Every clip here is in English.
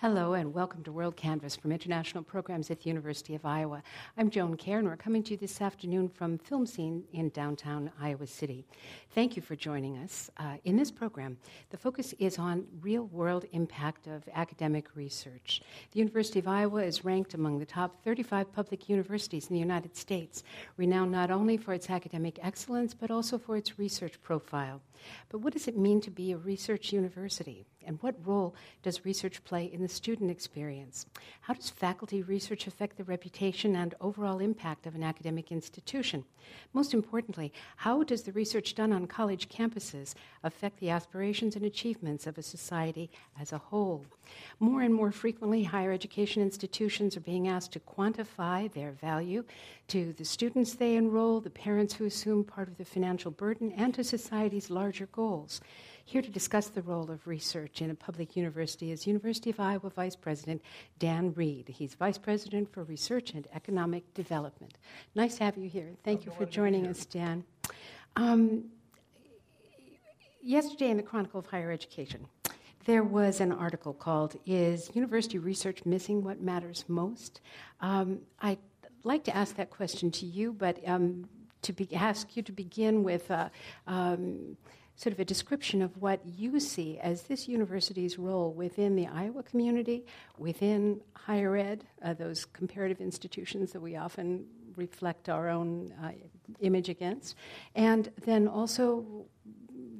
Hello and welcome to WorldCanvass from International Programs at the University of Iowa. I'm Joan Kjaer and we're coming to you this afternoon from FilmScene in downtown Iowa City. Thank you for joining us. Uh, in this program, the focus is on real world impact of academic research. The University of Iowa is ranked among the top 35 public universities in the United States, renowned not only for its academic excellence but also for its research profile. But what does it mean to be a research university? And what role does research play in the student experience? How does faculty research affect the reputation and overall impact of an academic institution? Most importantly, how does the research done on college campuses affect the aspirations and achievements of a society as a whole? More and more frequently, higher education institutions are being asked to quantify their value to the students they enroll, the parents who assume part of the financial burden, and to society's larger goals. Here to discuss the role of research in a public university is University of Iowa Vice President Dan Reed. He's Vice President for Research and Economic Development. Nice to have you here. Thank you for joining us, Dan. Um, yesterday in the Chronicle of Higher Education, there was an article called Is University Research Missing What Matters Most? Um, I'd like to ask that question to you, but um, to be, ask you to begin with uh, um, sort of a description of what you see as this university's role within the Iowa community, within higher ed, uh, those comparative institutions that we often reflect our own uh, image against, and then also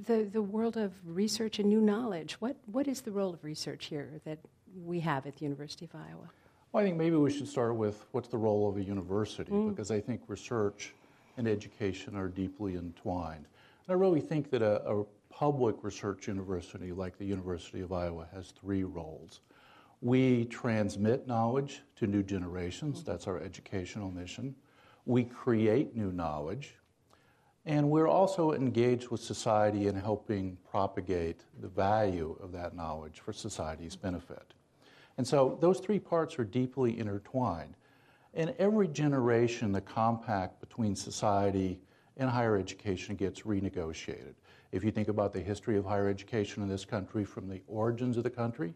the, the world of research and new knowledge. What, what is the role of research here that we have at the University of Iowa? Well, I think maybe we should start with what's the role of a university, mm. because I think research and education are deeply entwined. I really think that a, a public research university like the University of Iowa has three roles. We transmit knowledge to new generations, that's our educational mission. We create new knowledge, and we're also engaged with society in helping propagate the value of that knowledge for society's benefit. And so those three parts are deeply intertwined. In every generation, the compact between society and higher education gets renegotiated. If you think about the history of higher education in this country from the origins of the country,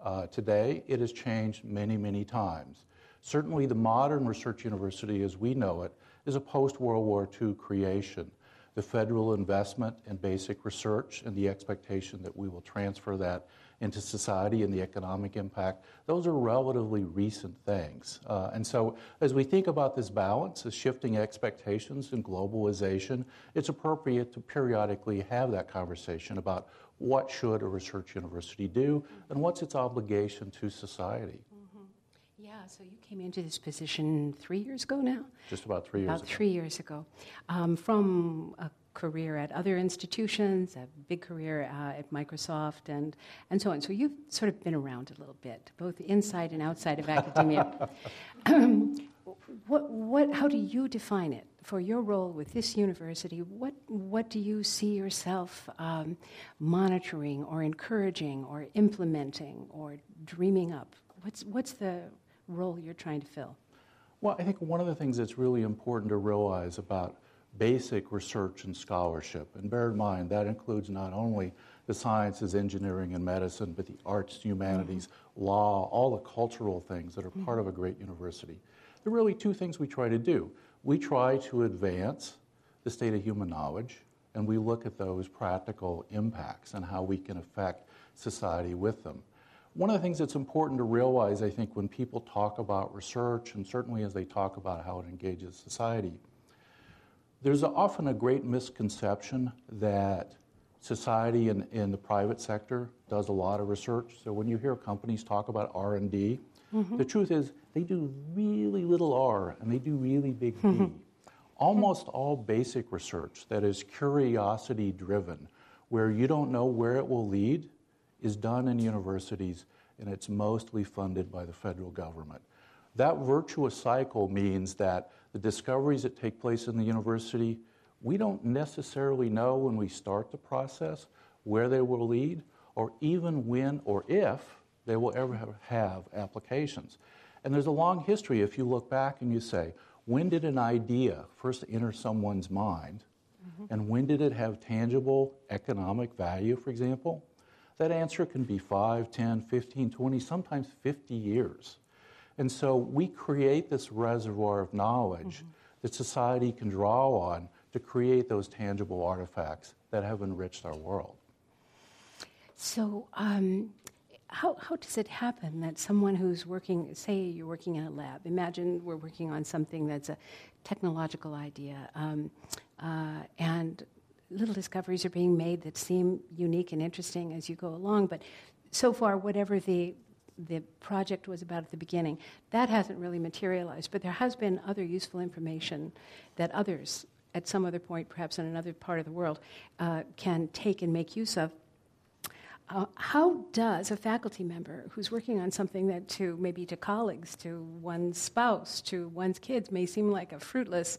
uh, today it has changed many, many times. Certainly, the modern research university as we know it is a post World War II creation. The federal investment in basic research and the expectation that we will transfer that into society and the economic impact, those are relatively recent things. Uh, and so, as we think about this balance, the shifting expectations and globalization, it's appropriate to periodically have that conversation about what should a research university do and what's its obligation to society. Mm-hmm. Yeah, so you came into this position three years ago now? Just about three years about ago. three years ago. Um, from a career at other institutions, a big career uh, at Microsoft, and, and so on. So you've sort of been around a little bit, both inside and outside of academia. um, what, what, how do you define it for your role with this university? What, what do you see yourself um, monitoring or encouraging or implementing or dreaming up? What's, what's the role you're trying to fill? Well, I think one of the things that's really important to realize about basic research and scholarship. And bear in mind, that includes not only the sciences, engineering, and medicine, but the arts, humanities, mm-hmm. law, all the cultural things that are mm-hmm. part of a great university. There are really two things we try to do. We try to advance the state of human knowledge, and we look at those practical impacts and how we can affect society with them. One of the things that's important to realize, I think, when people talk about research, and certainly as they talk about how it engages society, there's often a great misconception that society and, and the private sector does a lot of research. So when you hear companies talk about R&D, mm-hmm. the truth is they do really little R and they do really big D. Mm-hmm. Almost all basic research that is curiosity driven, where you don't know where it will lead, is done in universities and it's mostly funded by the federal government. That virtuous cycle means that the discoveries that take place in the university, we don't necessarily know when we start the process where they will lead, or even when or if they will ever have, applications. And there's a long history if you look back and you say, when did an idea first enter someone's mind? Mm-hmm. And when did it have tangible economic value, for example? That answer can be 5, 10, 15, 20, sometimes 50 years. And so we create this reservoir of knowledge mm-hmm. that society can draw on to create those tangible artifacts that have enriched our world. So, um, how, how does it happen that someone who's working, say you're working in a lab, imagine we're working on something that's a technological idea, um, uh, and little discoveries are being made that seem unique and interesting as you go along, but so far, whatever the the project was about at the beginning, that hasn't really materialized. But there has been other useful information that others, at some other point, perhaps in another part of the world, uh, can take and make use of uh, how does a faculty member who's working on something that to maybe to colleagues, to one's spouse, to one's kids may seem like a fruitless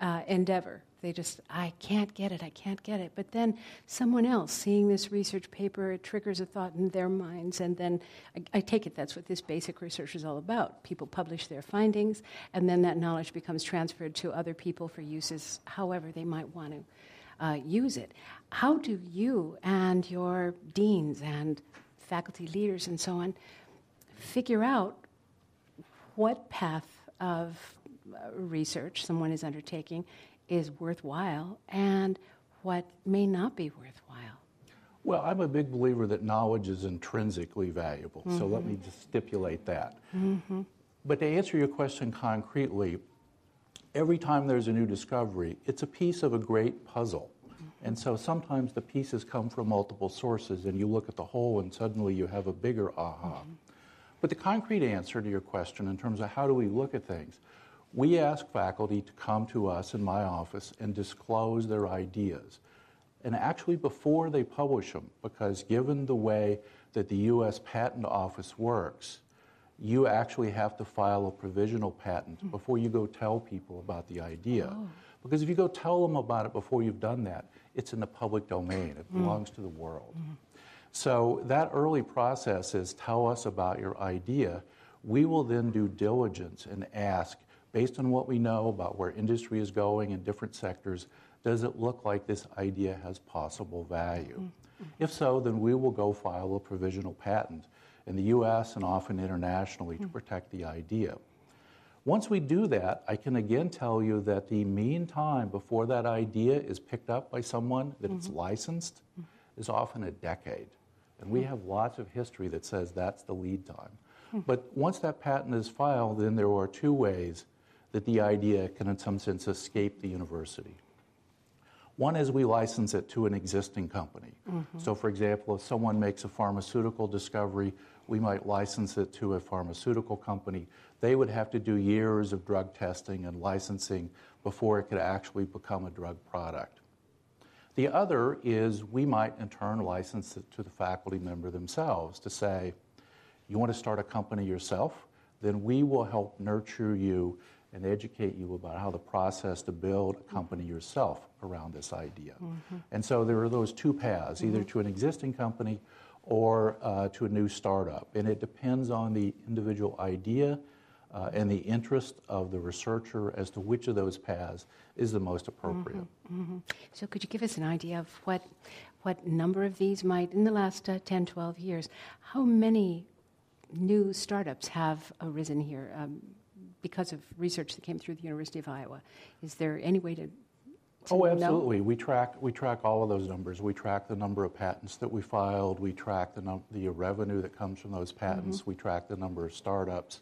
uh, endeavor? They just, I can't get it, I can't get it. But then someone else seeing this research paper, it triggers a thought in their minds, and then I, I take it that's what this basic research is all about. People publish their findings, and then that knowledge becomes transferred to other people for uses however they might want to uh, use it. How do you and your deans and faculty leaders and so on figure out what path of uh, research someone is undertaking is worthwhile and what may not be worthwhile? Well, I'm a big believer that knowledge is intrinsically valuable, mm-hmm. so let me mm-hmm. just stipulate that. Mm-hmm. But to answer your question concretely, every time there's a new discovery, it's a piece of a great puzzle. And so sometimes the pieces come from multiple sources, and you look at the whole, and suddenly you have a bigger aha. Mm-hmm. But the concrete answer to your question, in terms of how do we look at things, we ask faculty to come to us in my office and disclose their ideas. And actually, before they publish them, because given the way that the U.S. Patent Office works, you actually have to file a provisional patent mm. before you go tell people about the idea. Oh. Because if you go tell them about it before you've done that, it's in the public domain, it mm. belongs mm. to the world. Mm. So that early process is tell us about your idea. We will then do diligence and ask, based on what we know about where industry is going in different sectors, does it look like this idea has possible value? Mm. If so, then we will go file a provisional patent in the US and often internationally to mm. protect the idea. Once we do that, I can again tell you that the mean time before that idea is picked up by someone, that mm-hmm. it's licensed, mm-hmm. is often a decade. And we have lots of history that says that's the lead time. Mm-hmm. But once that patent is filed, then there are two ways that the idea can, in some sense, escape the university. One is we license it to an existing company. Mm-hmm. So, for example, if someone makes a pharmaceutical discovery, we might license it to a pharmaceutical company. They would have to do years of drug testing and licensing before it could actually become a drug product. The other is we might in turn license it to the faculty member themselves to say, you want to start a company yourself? Then we will help nurture you and educate you about how the process to build a company yourself around this idea. Mm-hmm. And so there are those two paths, either mm-hmm. to an existing company or uh, to a new startup. And it depends on the individual idea uh, and the interest of the researcher as to which of those paths is the most appropriate. Mm-hmm. mm-hmm. So could you give us an idea of what, what number of these might, in the last uh, 10, 12 years, how many new startups have arisen here? Um, because of research that came through the University of Iowa. Is there any way to Oh, absolutely. Know? We track we track all of those numbers. We track the number of patents that we filed. We track the num- the revenue that comes from those patents. Mm-hmm. We track the number of startups.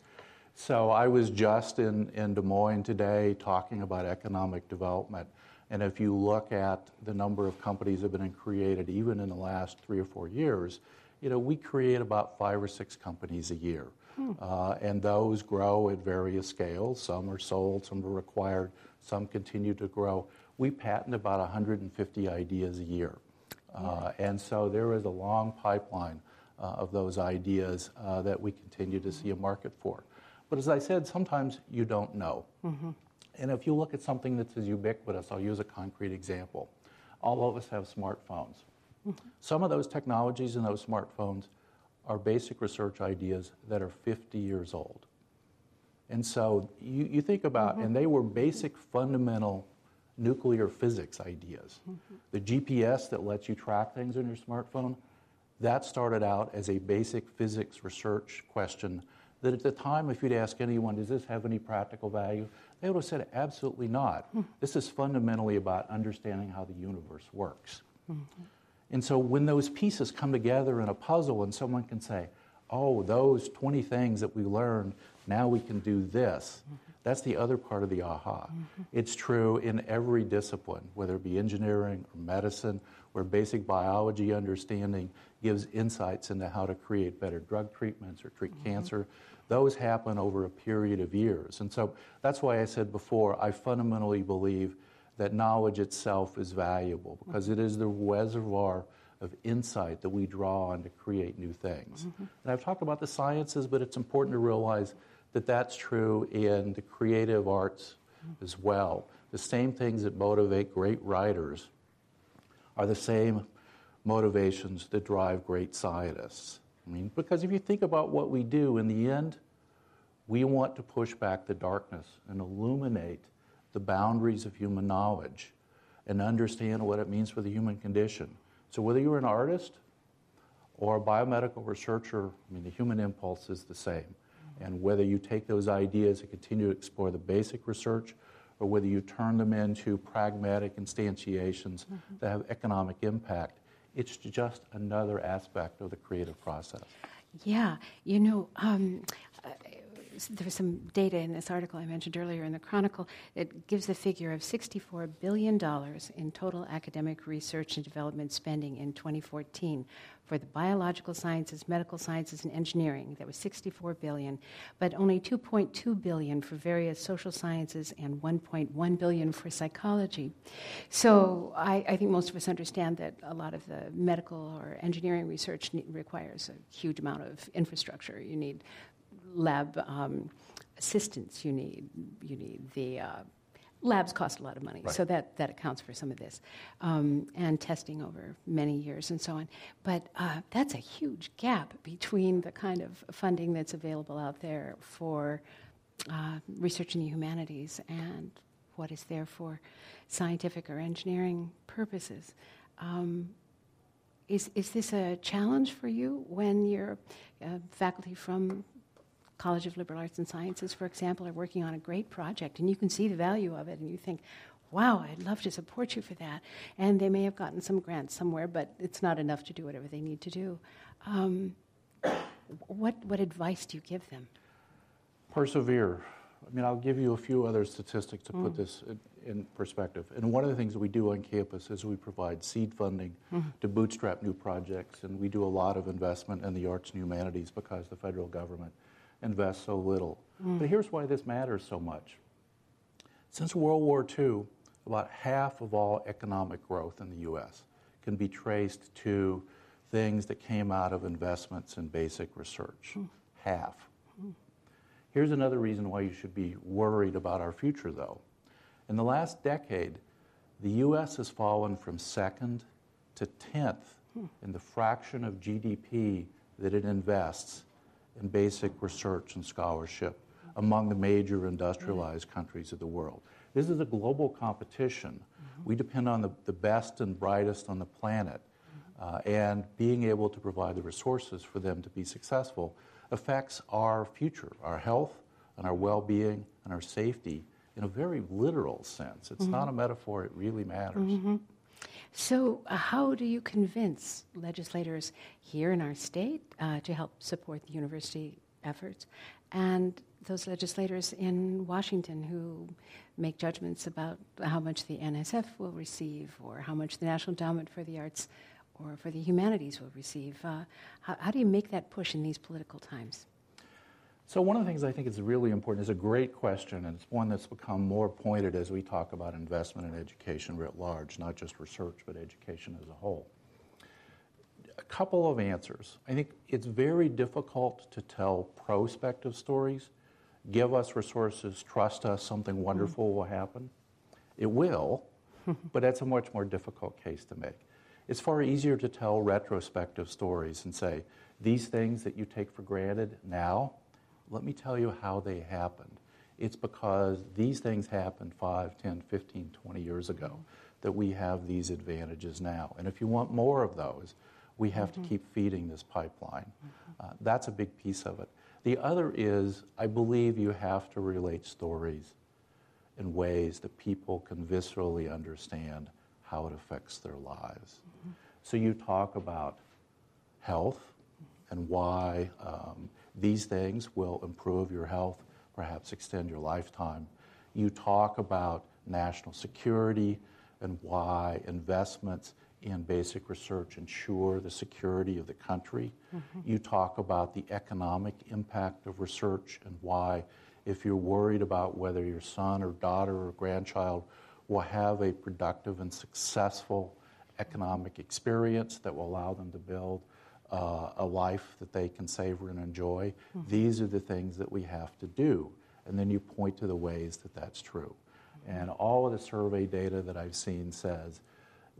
So I was just in, in Des Moines today talking about economic development. And if you look at the number of companies that have been created even in the last three or four years, you know, we create about five or six companies a year. Hmm. Uh, and those grow at various scales. Some are sold, some are acquired, some continue to grow. We patent about 150 ideas a year. Uh, and so there is a long pipeline uh, of those ideas uh, that we continue to see a market for. But as I said, sometimes you don't know. Mm-hmm. And if you look at something that's as ubiquitous, I'll use a concrete example. All of us have smartphones. Mm-hmm. Some of those technologies in those smartphones are basic research ideas that are 50 years old. And so you, you think about, mm-hmm. and they were basic fundamental nuclear physics ideas. Mm-hmm. The GPS that lets you track things on your smartphone, That started out as a basic physics research question that at the time, if you'd ask anyone, does this have any practical value? They would have said, absolutely not. Mm-hmm. This is fundamentally about understanding how the universe works. Mm-hmm. And so when those pieces come together in a puzzle and someone can say, oh, those 20 things that we learned, now we can do this. Mm-hmm. That's the other part of the aha. Mm-hmm. It's true in every discipline, whether it be engineering or medicine, where basic biology understanding gives insights into how to create better drug treatments or treat mm-hmm. cancer. Those happen over a period of years. And so that's why I said before, I fundamentally believe that knowledge itself is valuable because it is the reservoir of insight that we draw on to create new things. Mm-hmm. And I've talked about the sciences, but it's important to realize that that's true in the creative arts mm-hmm. as well. The same things that motivate great writers are the same motivations that drive great scientists. I mean, because if you think about what we do, in the end, we want to push back the darkness and illuminate the boundaries of human knowledge and understand what it means for the human condition. So, whether you're an artist or a biomedical researcher, I mean, the human impulse is the same. And whether you take those ideas and continue to explore the basic research, or whether you turn them into pragmatic instantiations mm-hmm. that have economic impact, it's just another aspect of the creative process. Yeah, you know, um, there's some data in this article I mentioned earlier in the Chronicle that gives the figure of $64 billion in total academic research and development spending in 2014 for the biological sciences, medical sciences, and engineering. That was 64 billion, but only 2.2 billion for various social sciences and 1.1 billion for psychology. So I, I, think most of us understand that a lot of the medical or engineering research requires a huge amount of infrastructure. You need lab um, assistants you need. You need the uh, labs cost a lot of money, right. so that, that accounts for some of this, um, and testing over many years and so on. But uh, that's a huge gap between the kind of funding that's available out there for uh, research in the humanities and what is there for scientific or engineering purposes. Um, is, is this a challenge for you when you're uh, faculty from College of Liberal Arts and Sciences, for example, are working on a great project, and you can see the value of it, and you think, wow, I'd love to support you for that. And they may have gotten some grants somewhere, but it's not enough to do whatever they need to do. Um, what, what advice do you give them? Persevere. I mean, I'll give you a few other statistics to mm. put this in, in, perspective. And one of the things that we do on campus is we provide seed funding mm. to bootstrap new projects, and we do a lot of investment in the arts and humanities because the federal government invest so little. Mm. But here's why this matters so much. Since World War II, about half of all economic growth in the U.S. can be traced to things that came out of investments in basic research. Mm. Half. Mm. Here's another reason why you should be worried about our future, though. In the last decade, the U.S. has fallen from second to 10th hmm. in the fraction of GDP that it invests in basic research and scholarship among the major industrialized countries of the world. This is a global competition. We depend on the, the best and brightest on the planet. Uh, and being able to provide the resources for them to be successful affects our future, our health, and our well being, and our safety in a very literal sense. It's mm-hmm. not a metaphor, it really matters. Mm-hmm. So, uh, how do you convince legislators here in our state uh, to help support the university efforts and those legislators in Washington who make judgments about how much the NSF will receive or how much the National Endowment for the Arts or for the Humanities will receive? Uh, how, how do you make that push in these political times? So, one of the things I think is really important is a great question, and it's one that's become more pointed as we talk about investment in education writ large, not just research, but education as a whole. A couple of answers. I think it's very difficult to tell prospective stories. Give us resources, trust us, something mm-hmm. wonderful will happen. It will, but that's a much more difficult case to make. It's far easier to tell retrospective stories and say, these things that you take for granted now, let me tell you how they happened. It's because these things happened 5, 10, 15, 20 years ago that we have these advantages now. And if you want more of those, We have mm-hmm. to keep feeding this pipeline. Mm-hmm. Uh, that's a big piece of it. The other is, I believe you have to relate stories in ways that people can viscerally understand how it affects their lives. Mm-hmm. So you talk about health and why um, these things will improve your health, perhaps extend your lifetime. You talk about national security and why investments in basic research ensure the security of the country. Mm-hmm. You talk about the economic impact of research and why, if you're worried about whether your son or daughter or grandchild will have a productive and successful economic experience that will allow them to build uh, a life that they can savor and enjoy, mm-hmm. these are the things that we have to do. And then you point to the ways that that's true. Mm-hmm. And all of the survey data that I've seen says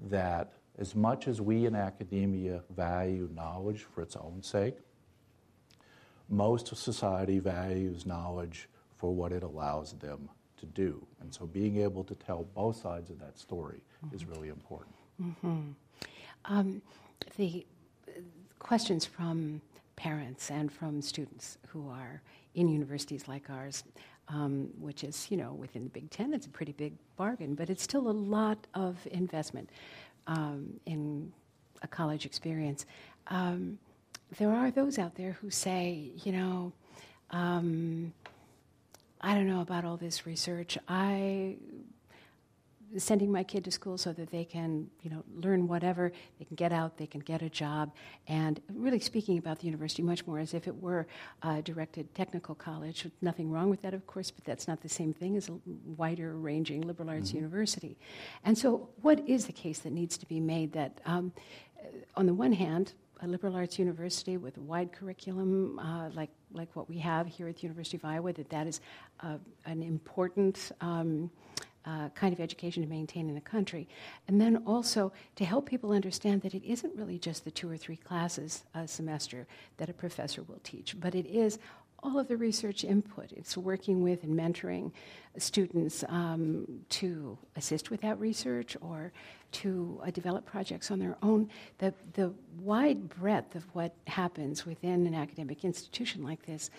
that as much as we in academia value knowledge for its own sake, most of society values knowledge for what it allows them to do. And so being able to tell both sides of that story mm-hmm. is really important. Mm-hmm. Um, the questions from parents and from students who are in universities like ours, um, which is, you know, within the Big Ten, it's a pretty big bargain, but it's still a lot of investment um, in a college experience. Um, there are those out there who say, you know, um, I don't know about all this research. I sending my kid to school so that they can, you know, learn whatever, they can get out, they can get a job, and really speaking about the university much more as if it were a directed technical college. Nothing wrong with that, of course, but that's not the same thing as a wider ranging liberal arts mm-hmm. university. And so, what is the case that needs to be made that, um, on the one hand, a liberal arts university with a wide curriculum uh, like, like what we have here at the University of Iowa, that that is uh, an important um, uh, kind of education to maintain in the country. And then also to help people understand that it isn't really just the two or three classes a semester that a professor will teach, but it is all of the research input. It's working with and mentoring students um, to assist with that research or to uh, develop projects on their own. The, the wide breadth of what happens within an academic institution like this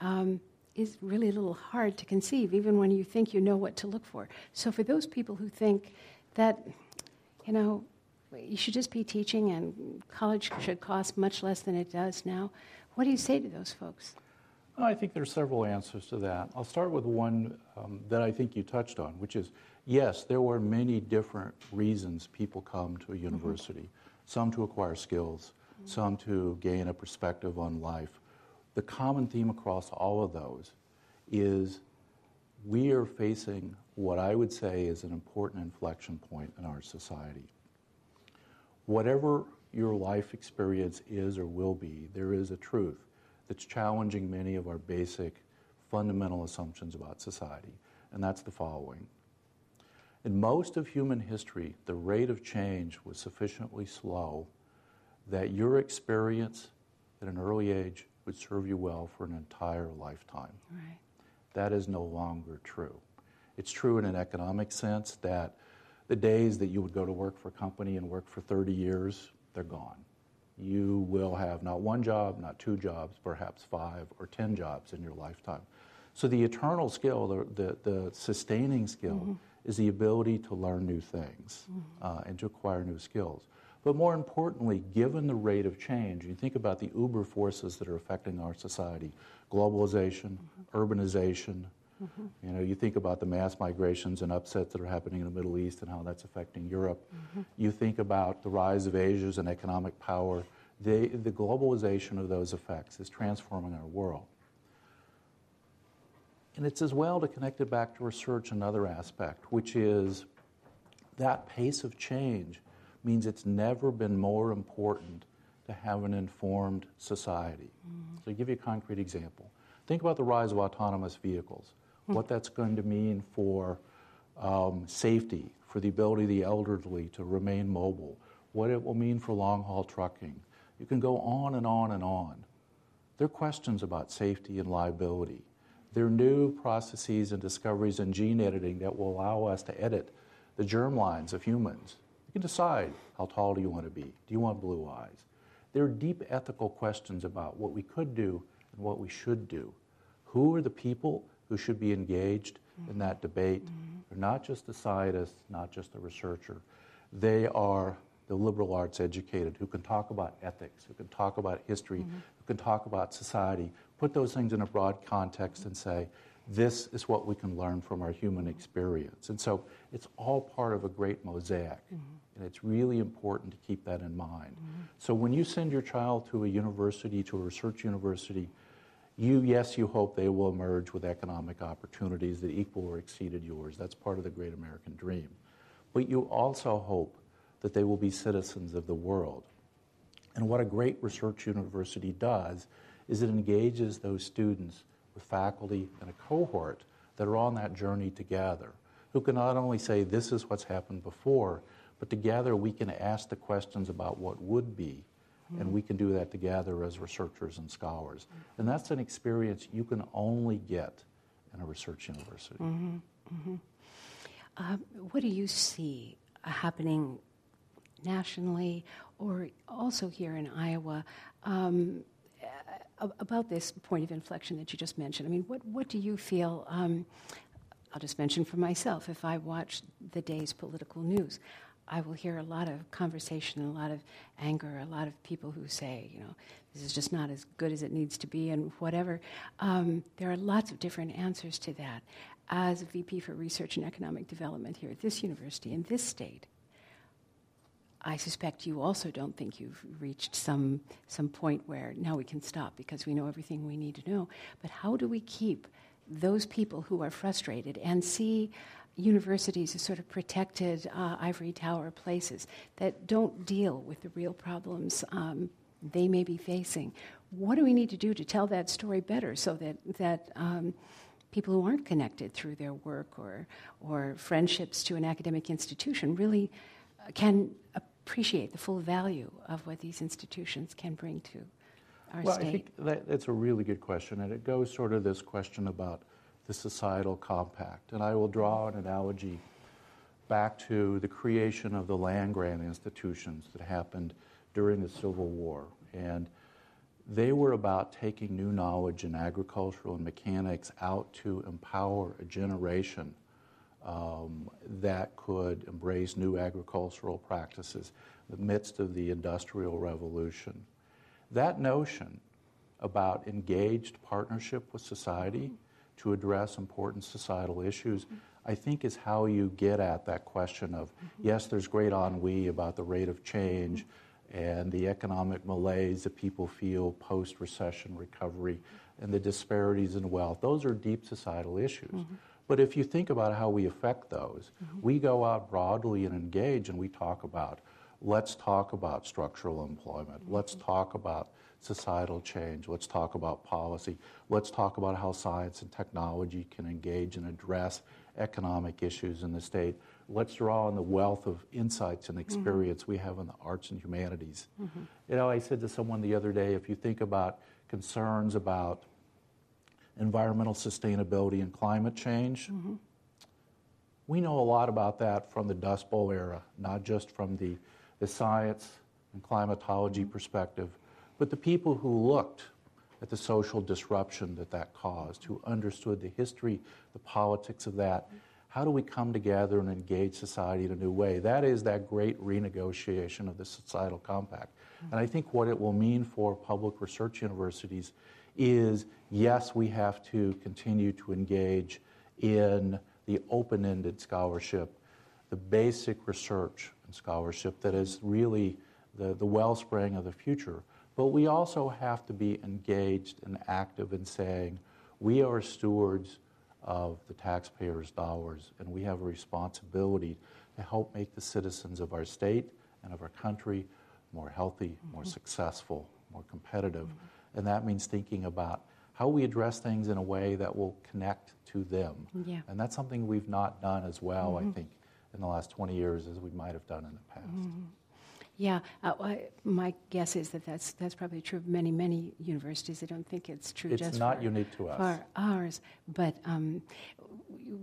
um, is really a little hard to conceive, even when you think you know what to look for. So, for those people who think that, you know, you should just be teaching and college should cost much less than it does now, what do you say to those folks? I think there's several answers to that. I'll start with one um, that I think you touched on, which is yes, there were many different reasons people come to a mm-hmm. university. Mm-hmm. Some to acquire skills, mm-hmm. some to gain a perspective on life, the common theme across all of those is we are facing what I would say is an important inflection point in our society. Whatever your life experience is or will be, there is a truth that's challenging many of our basic fundamental assumptions about society, and that's the following. In most of human history, the rate of change was sufficiently slow that your experience at an early age would serve you well for an entire lifetime. Right. That is no longer true. It's true in an economic sense that the days that you would go to work for a company and work for 30 years, they're gone. You will have not one job, not two jobs, perhaps five or 10 jobs in your lifetime. So the eternal skill, the, the, the sustaining skill, mm-hmm. is the ability to learn new things mm-hmm. uh, and to acquire new skills. But more importantly, given the rate of change, you think about the uber forces that are affecting our society globalization, mm-hmm. urbanization. Mm-hmm. You know, you think about the mass migrations and upsets that are happening in the Middle East and how that's affecting Europe. Mm-hmm. You think about the rise of Asia and economic power. The, the globalization of those effects is transforming our world. And it's as well to connect it back to research another aspect, which is that pace of change means it's never been more important to have an informed society. Mm-hmm. So, to give you a concrete example, think about the rise of autonomous vehicles, mm-hmm. what that's going to mean for um, safety, for the ability of the elderly to remain mobile, what it will mean for long haul trucking. You can go on and on and on. There are questions about safety and liability. There are new processes and discoveries in gene editing that will allow us to edit the germ lines of humans can decide how tall do you want to be. Do you want blue eyes? there are deep ethical questions about what we could do and what we should do. Who are the people who should be engaged mm-hmm. in that debate? Mm-hmm. They're not just the scientists, not just the researcher. They are the liberal arts educated who can talk about ethics, who can talk about history, mm-hmm. who can talk about society, put those things in a broad context and say, this is what we can learn from our human experience. And so it's all part of a great mosaic. And it's really important to keep that in mind. Mm-hmm. So when you send your child to a university, to a research university, you, yes, you hope they will emerge with economic opportunities that equal or exceeded yours. That's part of the great American dream. But you also hope that they will be citizens of the world. And what a great research university does is it engages those students with faculty and a cohort that are on that journey together, who can not only say, this is what's happened before, but together we can ask the questions about what would be. Mm-hmm. And we can do that together as researchers and scholars. Mm-hmm. And that's an experience you can only get in a research university. Mm-hmm. mm-hmm. Uh, what do you see happening nationally or also here in Iowa um, about this point of inflection that you just mentioned. I mean, what, what do you feel? Um, I'll just mention for myself if I watch the day's political news, I will hear a lot of conversation, a lot of anger, a lot of people who say, you know, this is just not as good as it needs to be, and whatever. Um, there are lots of different answers to that. As a VP for Research and Economic Development here at this university in this state, I suspect you also don't think you've reached some, some point where now we can stop because we know everything we need to know. But how do we keep those people who are frustrated and see universities as sort of protected uh, ivory tower places that don't deal with the real problems um, they may be facing? What do we need to do to tell that story better so that, that um, people who aren't connected through their work or, or friendships to an academic institution really can appreciate the full value of what these institutions can bring to our well, state? I think that, that's a really good question, and it goes sort of this question about the societal compact. And I will draw an analogy back to the creation of the land grant institutions that happened during the Civil War. And they were about taking new knowledge in agricultural and mechanics out to empower a generation um, that could embrace new agricultural practices in the midst of the Industrial Revolution. That notion about engaged partnership with society to address important societal issues, I think is how you get at that question of yes, there's great ennui about the rate of change and the economic malaise that people feel post recession recovery and the disparities in wealth. Those are deep societal issues. Mm-hmm. But if you think about how we affect those, mm-hmm. we go out broadly and engage and we talk about let's talk about structural employment, mm-hmm. let's talk about societal change, let's talk about policy, let's talk about how science and technology can engage and address economic issues in the state. Let's draw on the wealth of insights and mm-hmm. experience mm-hmm. we have in the arts and humanities. Mm-hmm. You know, I said to someone the other day if you think about concerns about environmental sustainability and climate change. Mm-hmm. We know a lot about that from the Dust Bowl era, not just from the, the science and climatology mm-hmm. perspective, but the people who looked at the social disruption that that caused, who understood the history, the politics of that. How do we come together and engage society in a new way? That is that great renegotiation of the societal compact. And I think what it will mean for public research universities is yes, we have to continue to engage in the open ended scholarship, the basic research and scholarship that is really the, the wellspring of the future. But we also have to be engaged and active in saying we are stewards of the taxpayers' dollars and we have a responsibility to help make the citizens of our state and of our country more healthy, mm-hmm. more successful, more competitive. Mm-hmm. And that means thinking about how we address things in a way that will connect to them. Yeah. And that's something we've not done as well, mm-hmm. I think, in the last 20 years as we might have done in the past. Yeah, uh, I, my guess is that that's, that's probably true of many, many universities. I don't think it's true it's just not for, unique to us. for ours. But um,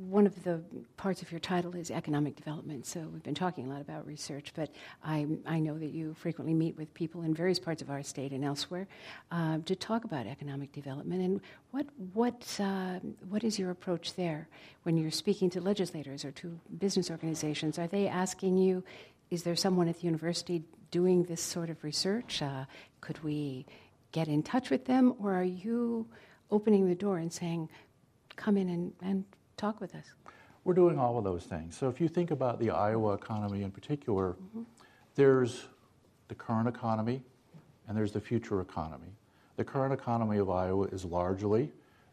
one of the parts of your title is economic development. So we've been talking a lot about research, but I, I know that you frequently meet with people in various parts of our state and elsewhere uh, to talk about economic development. And what what uh, what is your approach there when you're speaking to legislators or to business organizations? Are they asking you? Is there someone at the university doing this sort of research? Uh, could we get in touch with them, or are you opening the door and saying, "Come in and, and talk with us. We're doing all of those things. So if you think about the Iowa economy in particular, mm-hmm. there's the current economy and there's the future economy. The current economy of Iowa is largely,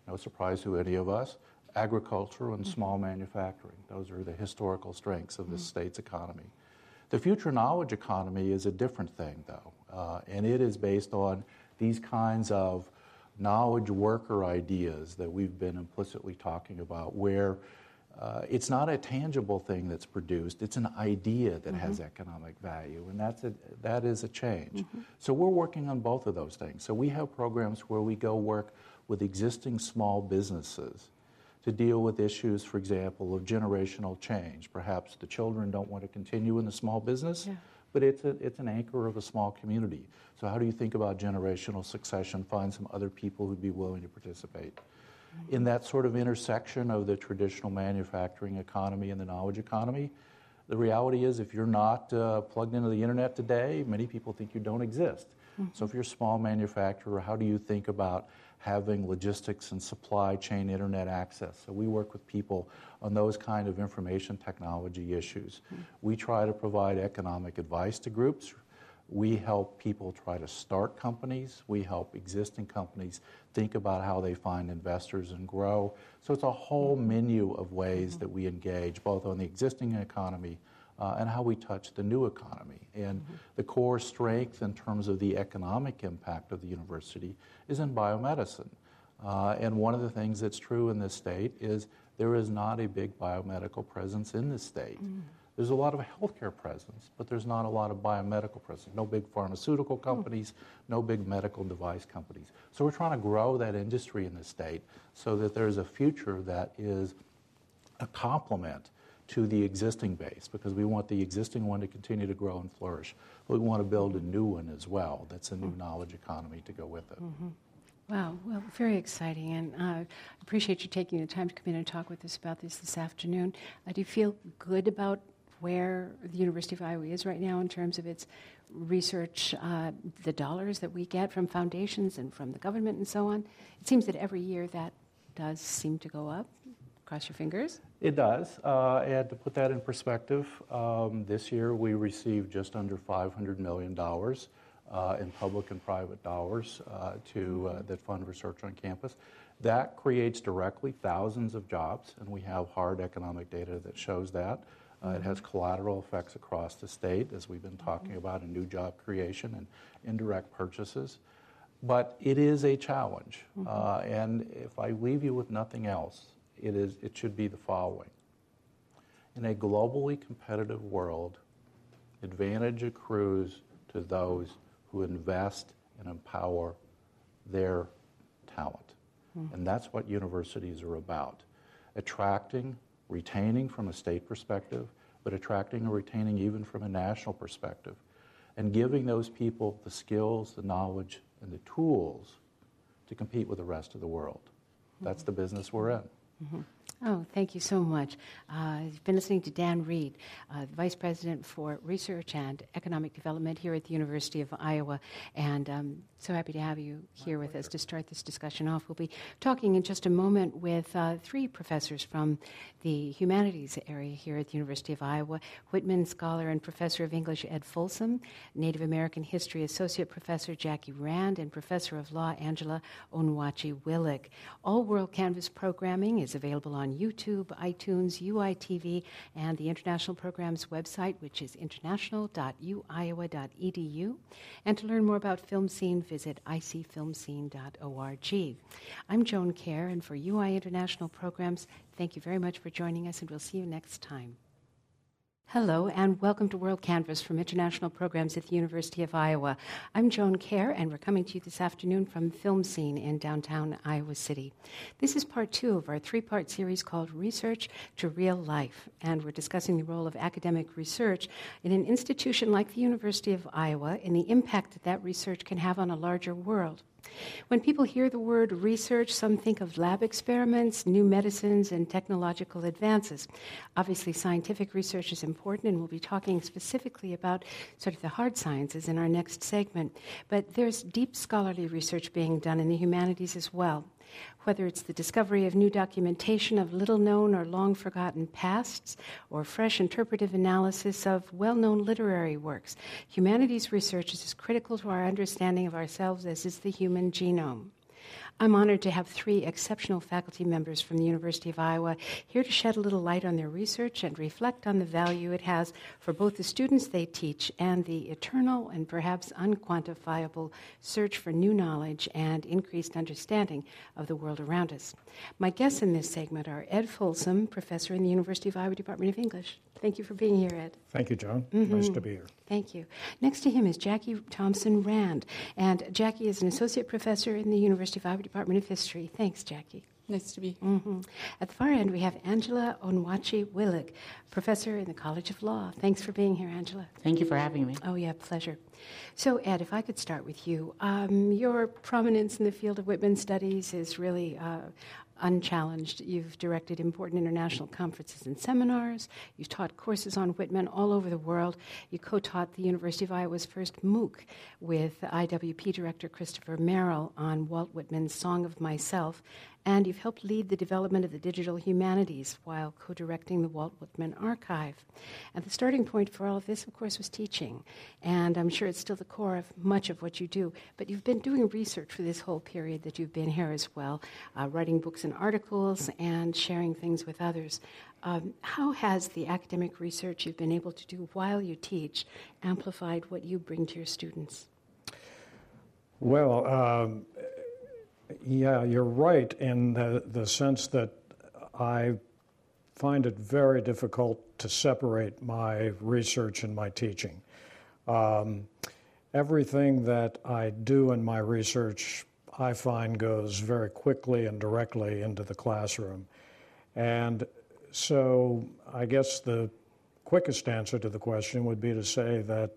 no surprise to any of us, agriculture and mm-hmm. small manufacturing. Those are the historical strengths of the mm-hmm. state's economy. The future knowledge economy is a different thing, though, uh, and it is based on these kinds of knowledge worker ideas that we've been implicitly talking about, where uh, it's not a tangible thing that's produced, it's an idea that mm-hmm. has economic value, and that's a, that is a change. Mm-hmm. So we're working on both of those things. So we have programs where we go work with existing small businesses to deal with issues, for example, of generational change. Perhaps the children don't want to continue in the small business. Yeah but it's, a, it's an anchor of a small community. So, how do you think about generational succession? Find some other people who'd be willing to participate. Mm-hmm. In that sort of intersection of the traditional manufacturing economy and the knowledge economy, the reality is if you're not uh, plugged into the internet today, many people think you don't exist. Mm-hmm. So, if you're a small manufacturer, how do you think about having logistics and supply chain internet access. So we work with people on those kind of information technology issues. Mm-hmm. We try to provide economic advice to groups. We help people try to start companies. We help existing companies think about how they find investors and grow. So it's a whole mm-hmm. menu of ways mm-hmm. that we engage both on the existing economy uh, and how we touch the new economy. And mm-hmm. the core strength in terms of the economic impact of the university is in biomedicine. Uh, and one of the things that's true in this state is there is not a big biomedical presence in this state. Mm. There's a lot of healthcare presence, but there's not a lot of biomedical presence. No big pharmaceutical mm. companies, no big medical device companies. So we're trying to grow that industry in the state so that there's a future that is a complement to the existing base because we want the existing one to continue to grow and flourish. But we want to build a new one as well. That's a new knowledge economy to go with it. Mm-hmm. Wow, well, very exciting, and uh, I appreciate you taking the time to come in and talk with us about this this afternoon. Uh, do you feel good about where the University of Iowa is right now in terms of its research, uh, the dollars that we get from foundations and from the government and so on? It seems that every year that does seem to go up. Cross your fingers. It does. Uh, and to put that in perspective, um, this year we received just under $500 million uh, in public and private dollars uh, to, uh, that fund research on campus. That creates directly thousands of jobs, and we have hard economic data that shows that. Uh, it has collateral effects across the state, as we've been talking about, in new job creation and indirect purchases. But it is a challenge. Mm-hmm. Uh, and if I leave you with nothing else, it, is, it should be the following. In a globally competitive world, advantage accrues to those who invest and empower their talent. Mm-hmm. And that's what universities are about attracting, retaining from a state perspective, but attracting and retaining even from a national perspective, and giving those people the skills, the knowledge, and the tools to compete with the rest of the world. That's the business we're in. Mm-hmm. Oh, thank you so much. Uh, you've been listening to Dan Reed, uh, Vice President for Research and Economic Development here at the University of Iowa. And um, so happy to have you here with us to start this discussion off. We'll be talking in just a moment with uh, three professors from the humanities area here at the University of Iowa Whitman Scholar and Professor of English Ed Folsom, Native American History Associate Professor Jackie Rand, and Professor of Law Angela Onwuachi Willig. All WorldCanvass programming is available on YouTube, iTunes, UITV, and the International Program's website, which is international.uiowa.edu. And to learn more about FilmScene, visit icfilmscene.org. I'm Joan Kjaer, and for UI International Programs, thank you very much for joining us, and we'll see you next time. Hello, and welcome to WorldCanvass from International Programs at the University of Iowa. I'm Joan Kjaer, and we're coming to you this afternoon from FilmScene in downtown Iowa City. This is part two of our three part series called Research to Real Life, and we're discussing the role of academic research in an institution like the University of Iowa and the impact that that research can have on a larger world. When people hear the word research, some think of lab experiments, new medicines, and technological advances. Obviously, scientific research is important, and we'll be talking specifically about sort of the hard sciences in our next segment. But there's deep scholarly research being done in the humanities as well whether it's the discovery of new documentation of little known or long forgotten pasts, or fresh interpretive analysis of well known literary works. Humanities research is as critical to our understanding of ourselves as is the human genome. I'm honored to have three exceptional faculty members from the University of Iowa here to shed a little light on their research and reflect on the value it has for both the students they teach and the eternal and perhaps unquantifiable search for new knowledge and increased understanding of the world around us. My guests in this segment are Ed Folsom, professor in the University of Iowa Department of English. Thank you for being here, Ed. Thank you, Joan. Mm-hmm. Nice to be here. Thank you. Next to him is Jackie Thompson Rand, and Jackie is an associate professor in the University of Iowa Department of History. Thanks, Jackie. Nice to be here. Mm-hmm. At the far end, we have Angela Onwuachi Willig, professor in the College of Law. Thanks for being here, Angela. Thank you for having me. Oh, yeah, pleasure. So, Ed, if I could start with you, um, your prominence in the field of Whitman studies is really uh, unchallenged. You've directed important international conferences and seminars. You've taught courses on Whitman all over the world. You co taught the University of Iowa's first MOOC with IWP director Christopher Merrill on Walt Whitman's Song of Myself and you've helped lead the development of the digital humanities while co directing the Walt Whitman Archive. And the starting point for all of this, of course, was teaching. And I'm sure it's still the core of much of what you do. But you've been doing research for this whole period that you've been here as well, uh, writing books and articles and sharing things with others. Um, how has the academic research you've been able to do while you teach amplified what you bring to your students? Well, um, yeah, you're right in the, the sense that I find it very difficult to separate my research and my teaching. Um, everything that I do in my research, I find goes very quickly and directly into the classroom. And so I guess the quickest answer to the question would be to say that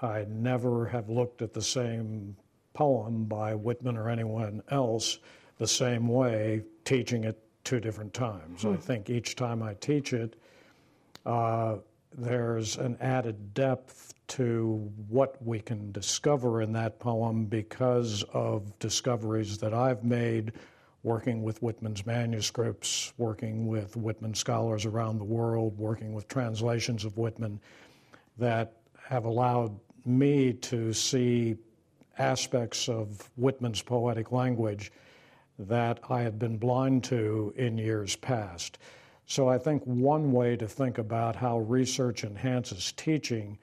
I never have looked at the same poem by Whitman or anyone else the same way, teaching it two different times. Hmm. I think each time I teach it, uh, there's an added depth to what we can discover in that poem because of discoveries that I've made working with Whitman's manuscripts, working with Whitman scholars around the world, working with translations of Whitman that have allowed me to see aspects of Whitman's poetic language that I had been blind to in years past. So I think one way to think about how research enhances teaching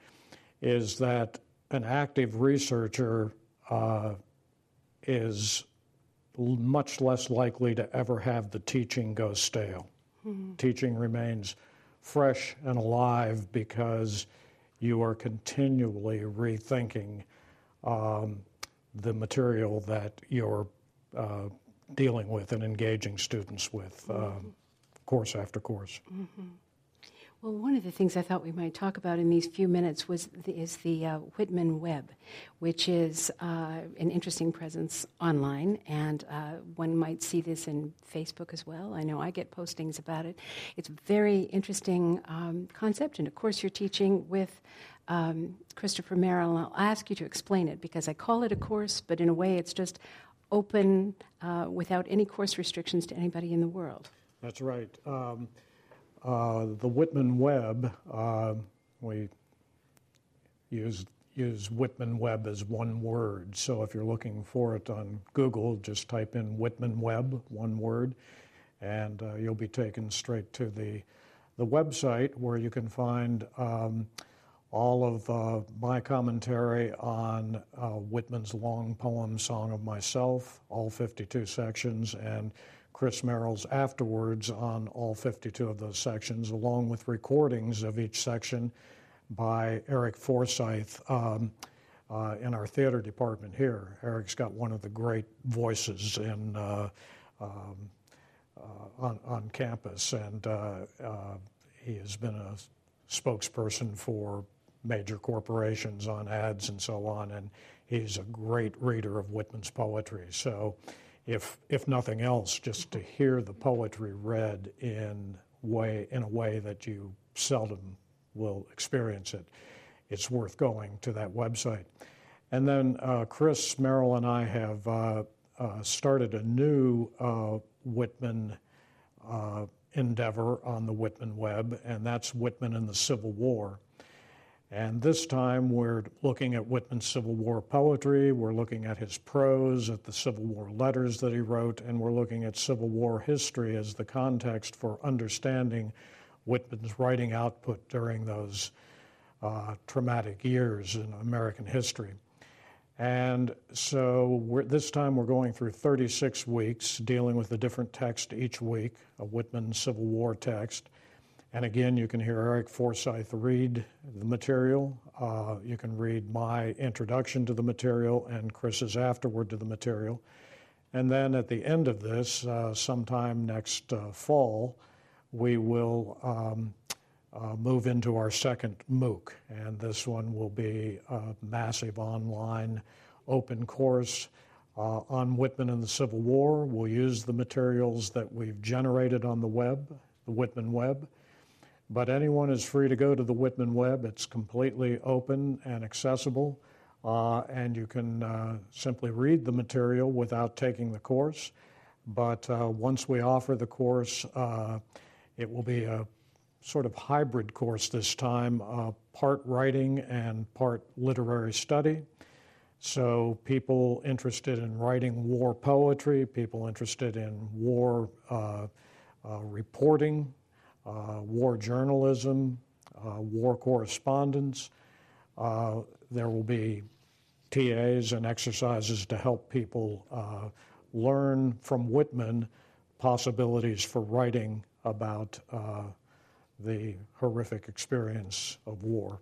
is that an active researcher uh, is much less likely to ever have the teaching go stale. Mm-hmm. Teaching remains fresh and alive because you are continually rethinking um, the material that you're uh, dealing with and engaging students with, mm-hmm. course after course. Mm-hmm. Well, one of the things I thought we might talk about in these few minutes was the, is the uh, Whitman Web, which is uh, an interesting presence online, and uh, one might see this in Facebook as well. I know I get postings about it. It's a very interesting um, concept, and of course, you're teaching with um, Christopher Merrill. I'll ask you to explain it because I call it a course, but in a way, it's just open uh, without any course restrictions to anybody in the world. That's right. Um, uh, the Whitman Web, uh, we use, use Whitman Web as one word. So if you're looking for it on Google, just type in Whitman Web, one word, and uh, you'll be taken straight to the, the website where you can find um, all of uh, my commentary on uh, Whitman's long poem, Song of Myself, all 52 sections, and Chris Merrill's afterwards on all 52 of those sections, along with recordings of each section by Eric Forsyth um, uh, in our theater department here. Eric's got one of the great voices in, uh, um, uh, on, on campus, and uh, uh, he has been a spokesperson for major corporations on ads and so on, and he's a great reader of Whitman's poetry. So, if if nothing else, just to hear the poetry read in way in a way that you seldom will experience it, it's worth going to that website. And then uh, Chris Merrill and I have uh, uh, started a new uh, Whitman uh, endeavor on the Whitman web, and that's Whitman in the Civil War. And this time we're looking at Whitman's Civil War poetry, we're looking at his prose, at the Civil War letters that he wrote, and we're looking at Civil War history as the context for understanding Whitman's writing output during those uh, traumatic years in American history. And so this time we're going through 36 weeks, dealing with a different text each week, a Whitman Civil War text. And again, you can hear Eric Forsyth read the material. Uh, you can read my introduction to the material and Chris's afterward to the material. And then at the end of this, uh, sometime next uh, fall, we will um, uh, move into our second MOOC. And this one will be a massive online open course uh, on Whitman and the Civil War. We'll use the materials that we've generated on the web, the Whitman web. But anyone is free to go to the Whitman web. It's completely open and accessible, uh, and you can uh, simply read the material without taking the course. But uh, once we offer the course, uh, it will be a sort of hybrid course this time, uh, part writing and part literary study. So, people interested in writing war poetry, people interested in war uh, reporting, uh, war journalism, uh, war correspondence. Uh, there will be TAs and exercises to help people learn from Whitman possibilities for writing about the horrific experience of war.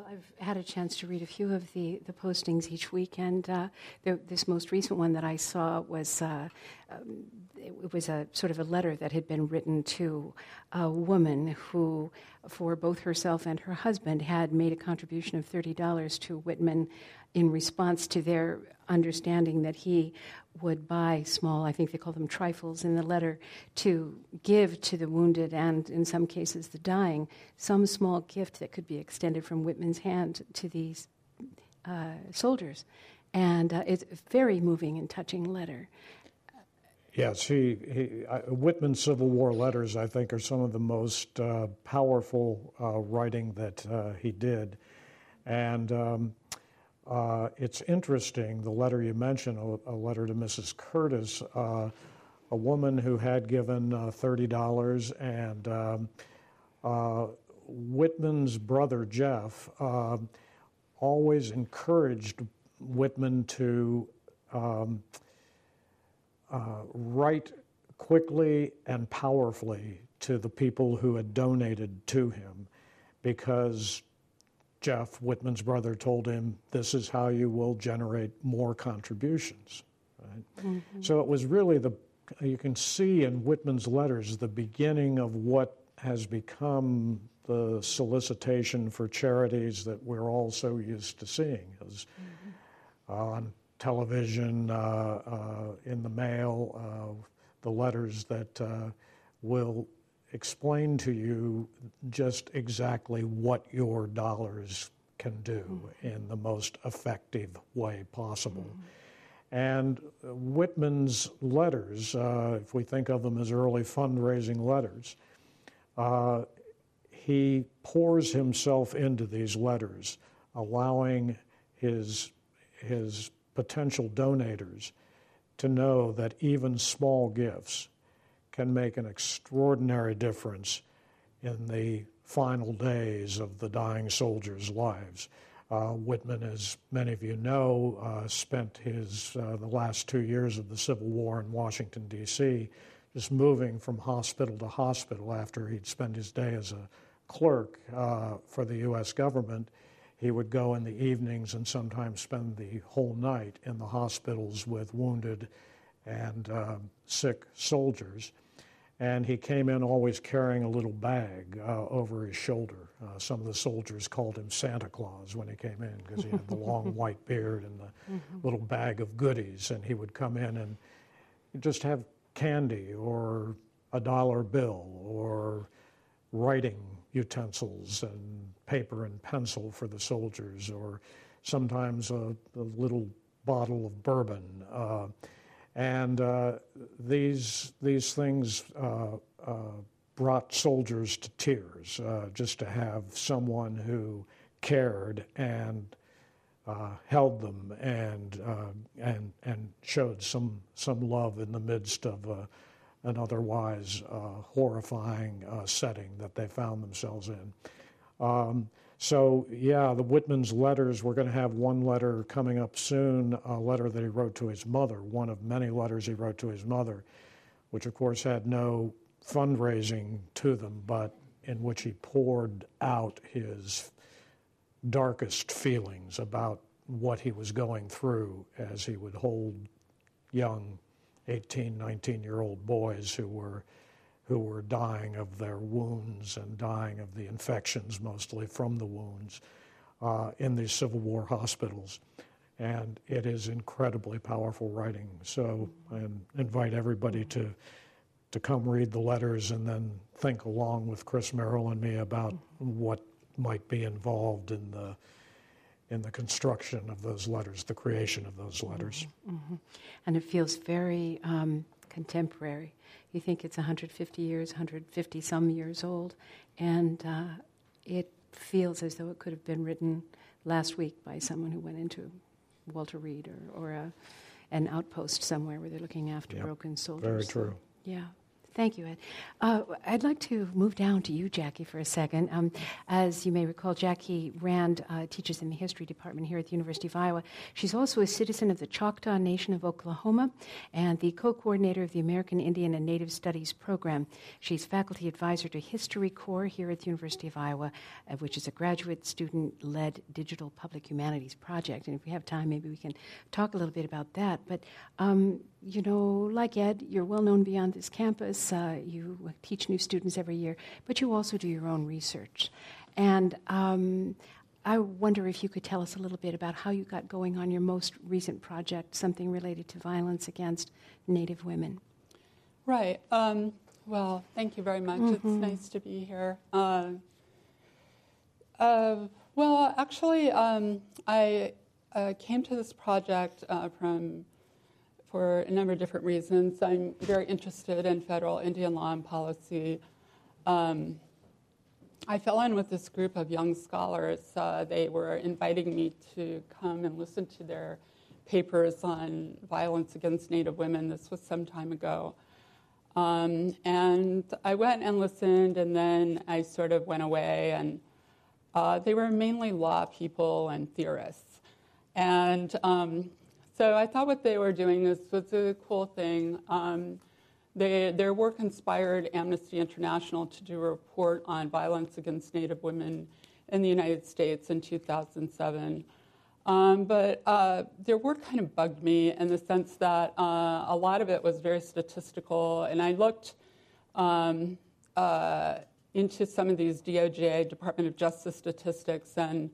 Well, I've had a chance to read a few of the, the postings each week, and uh, the, this most recent one that I saw was uh, um, it was a sort of a letter that had been written to a woman who, for both herself and her husband, had made a contribution of thirty dollars to Whitman in response to their understanding that he would buy small, I think they call them trifles in the letter, to give to the wounded and, in some cases, the dying, some small gift that could be extended from Whitman's hand to these uh, soldiers. And uh, it's a very moving and touching letter. Yes, he, he Whitman's Civil War letters, I think, are some of the most uh, powerful uh, writing that uh, he did. And um, uh, it's interesting, the letter you mentioned, a, a letter to Mrs. Curtis, uh, a woman who had given uh, $30, and um, uh, Whitman's brother, Jeff, um, always encouraged Whitman to um, uh, write quickly and powerfully to the people who had donated to him because Jeff, Whitman's brother, told him, This is how you will generate more contributions. Right? Mm-hmm. So it was really the, you can see in Whitman's letters the beginning of what has become the solicitation for charities that we're all so used to seeing as mm-hmm. on television, uh, uh, in the mail, uh, the letters that uh, will explain to you just exactly what your dollars can do mm-hmm. in the most effective way possible. Mm-hmm. And Whitman's letters, uh, if we think of them as early fundraising letters, uh, he pours himself into these letters, allowing his, his potential donators to know that even small gifts can make an extraordinary difference in the final days of the dying soldiers' lives. Uh, Whitman, as many of you know, uh, spent his uh, the last two years of the Civil War in Washington D.C. just moving from hospital to hospital after he'd spent his day as a clerk uh, for the U.S. government. He would go in the evenings and sometimes spend the whole night in the hospitals with wounded and uh, sick soldiers. And he came in always carrying a little bag uh, over his shoulder. Uh, some of the soldiers called him Santa Claus when he came in because he had the long white beard and the mm-hmm. little bag of goodies. And he would come in and just have candy or a dollar bill or writing utensils and paper and pencil for the soldiers, or sometimes a, a little bottle of bourbon. Uh, and uh, these, these things uh, uh, brought soldiers to tears uh, just to have someone who cared and uh, held them and, and, and showed some, some love in the midst of an otherwise horrifying setting that they found themselves in. Um, so, yeah, the Whitman's letters, we're going to have one letter coming up soon, a letter that he wrote to his mother, one of many letters he wrote to his mother, which of course had no fundraising to them, but in which he poured out his darkest feelings about what he was going through as he would hold young 18, 19 year old boys who were who were dying of their wounds and dying of the infections, mostly from the wounds, uh, in these Civil War hospitals. And it is incredibly powerful writing. So I invite everybody to, to come read the letters and then think along with Chris Merrill and me about what might be involved in the in the construction of those letters, the creation of those letters. Mm-hmm. And it feels very um, contemporary. You think it's 150 years, 150 some years old, and uh, it feels as though it could have been written last week by someone who went into Walter Reed or, or a, an outpost somewhere where they're looking after yep. broken soldiers. Very true. Yeah. Thank you, Ed. Uh, I'd like to move down to you, Jackie, for a second. Um, as you may recall, Jackie Rand uh, teaches in the history department here at the University of Iowa. She's also a citizen of the Choctaw Nation of Oklahoma and the co coordinator of the American Indian and Native Studies program. She's faculty advisor to History Corps here at the University of Iowa, uh, which is a graduate student led digital public humanities project. And if we have time, maybe we can talk a little bit about that. But um, you know, like Ed, you're well known beyond this campus. Uh, you teach new students every year, but you also do your own research. And um, I wonder if you could tell us a little bit about how you got going on your most recent project, something related to violence against Native women. Right. Um, well, thank you very much. Mm-hmm. It's nice to be here. Uh, uh, well, actually, um, I uh, came to this project uh, from for a number of different reasons. I'm very interested in federal Indian law and policy. Um, I fell in with this group of young scholars. Uh, they were inviting me to come and listen to their papers on violence against Native women. This was some time ago. Um, and I went and listened, and then I sort of went away. And uh, they were mainly law people and theorists. And um, so I thought what they were doing was, was a cool thing. Um, they, their work inspired Amnesty International to do a report on violence against Native women in the United States in 2007. Um, but uh, their work kind of bugged me in the sense that uh, a lot of it was very statistical, and I looked um, uh, into some of these DOJ, Department of Justice statistics, and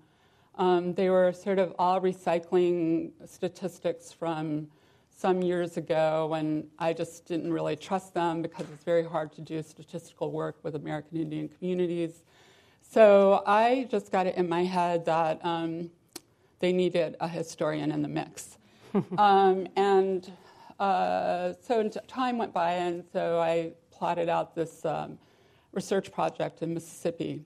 um, they were sort of all recycling statistics from some years ago and I just didn't really trust them because it's very hard to do statistical work with American Indian communities. So I just got it in my head that um, they needed a historian in the mix. um, and uh, so time went by, and so I plotted out this um, research project in Mississippi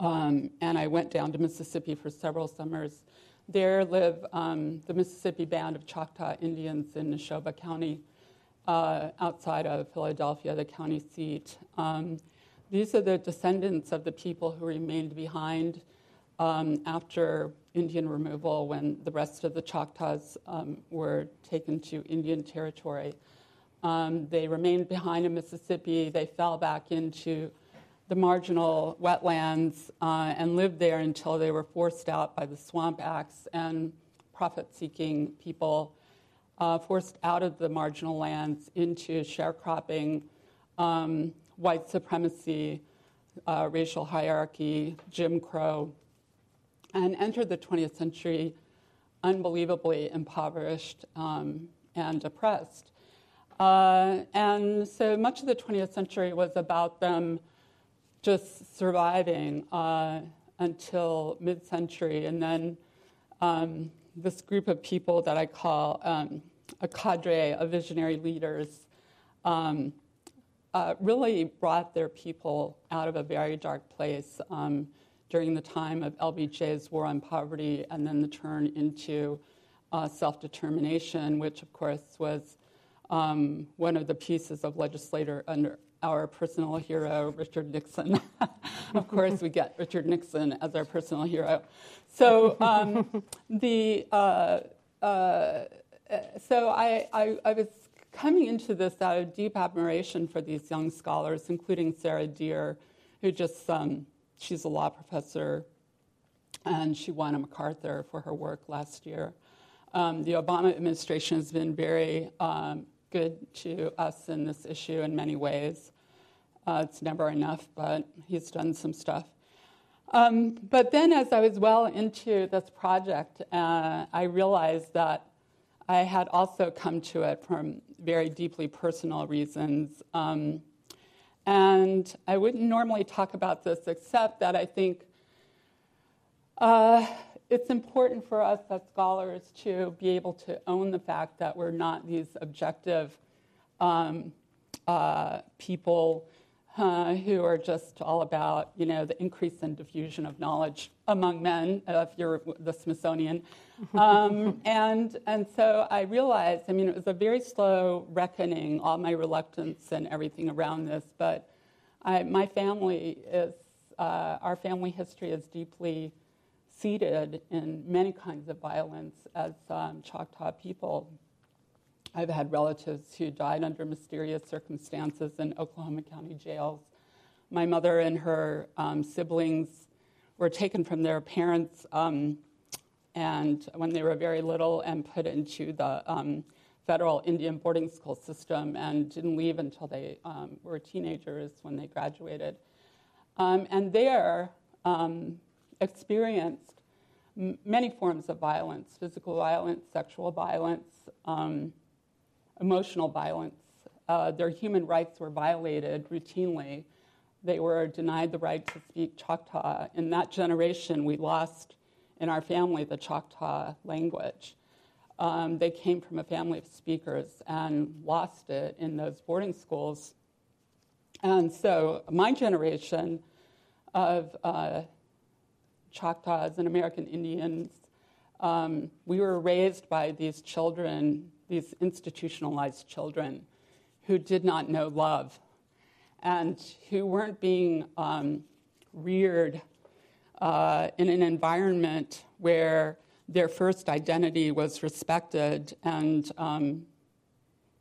um, and I went down to Mississippi for several summers. There live um, the Mississippi Band of Choctaw Indians in Neshoba County, uh, outside of Philadelphia, the county seat. Um, these are the descendants of the people who remained behind um, after Indian removal when the rest of the Choctaws um, were taken to Indian territory. Um, they remained behind in Mississippi. They fell back into the marginal wetlands uh, and lived there until they were forced out by the Swamp Acts and profit seeking people uh, forced out of the marginal lands into sharecropping, um, white supremacy, uh, racial hierarchy, Jim Crow, and entered the 20th century unbelievably impoverished um, and oppressed. Uh, and so much of the 20th century was about them just surviving uh, until mid century. And then um, this group of people that I call um, a cadre of visionary leaders um, uh, really brought their people out of a very dark place um, during the time of LBJ's war on poverty and then the turn into uh, self determination, which, of course, was um, one of the pieces of legislator under our personal hero, Richard Nixon. of course, we get Richard Nixon as our personal hero. So um, the uh, uh, so I, I, I, was coming into this out of deep admiration for these young scholars, including Sarah Deer, who just um, she's a law professor, and she won a MacArthur for her work last year. Um, the Obama administration has been very um, good to us in this issue in many ways. Uh, it's never enough, but he's done some stuff. Um, but then, as I was well into this project, uh, I realized that I had also come to it from very deeply personal reasons. Um, and I wouldn't normally talk about this, except that I think uh, it's important for us as scholars to be able to own the fact that we're not these objective um, uh, people uh, who are just all about, you know, the increase in diffusion of knowledge among men, if you're the Smithsonian. Um, and, and so I realized, I mean, it was a very slow reckoning, all my reluctance and everything around this, but I, my family is, uh, our family history is deeply seated in many kinds of violence as um, Choctaw people. I've had relatives who died under mysterious circumstances in Oklahoma County jails. My mother and her um, siblings were taken from their parents um, and when they were very little and put into the um, federal Indian boarding school system and didn't leave until they um, were teenagers when they graduated. Um, and there, um, experienced m- many forms of violence physical violence, sexual violence, um, emotional violence. Uh, their human rights were violated routinely. They were denied the right to speak Choctaw. In that generation, we lost in our family the Choctaw language. Um, they came from a family of speakers and lost it in those boarding schools. And so, my generation of uh, Choctaws and American Indians, um, we were raised by these children, these institutionalized children, who did not know love and who weren't being um, reared uh, in an environment where their first identity was respected and, um,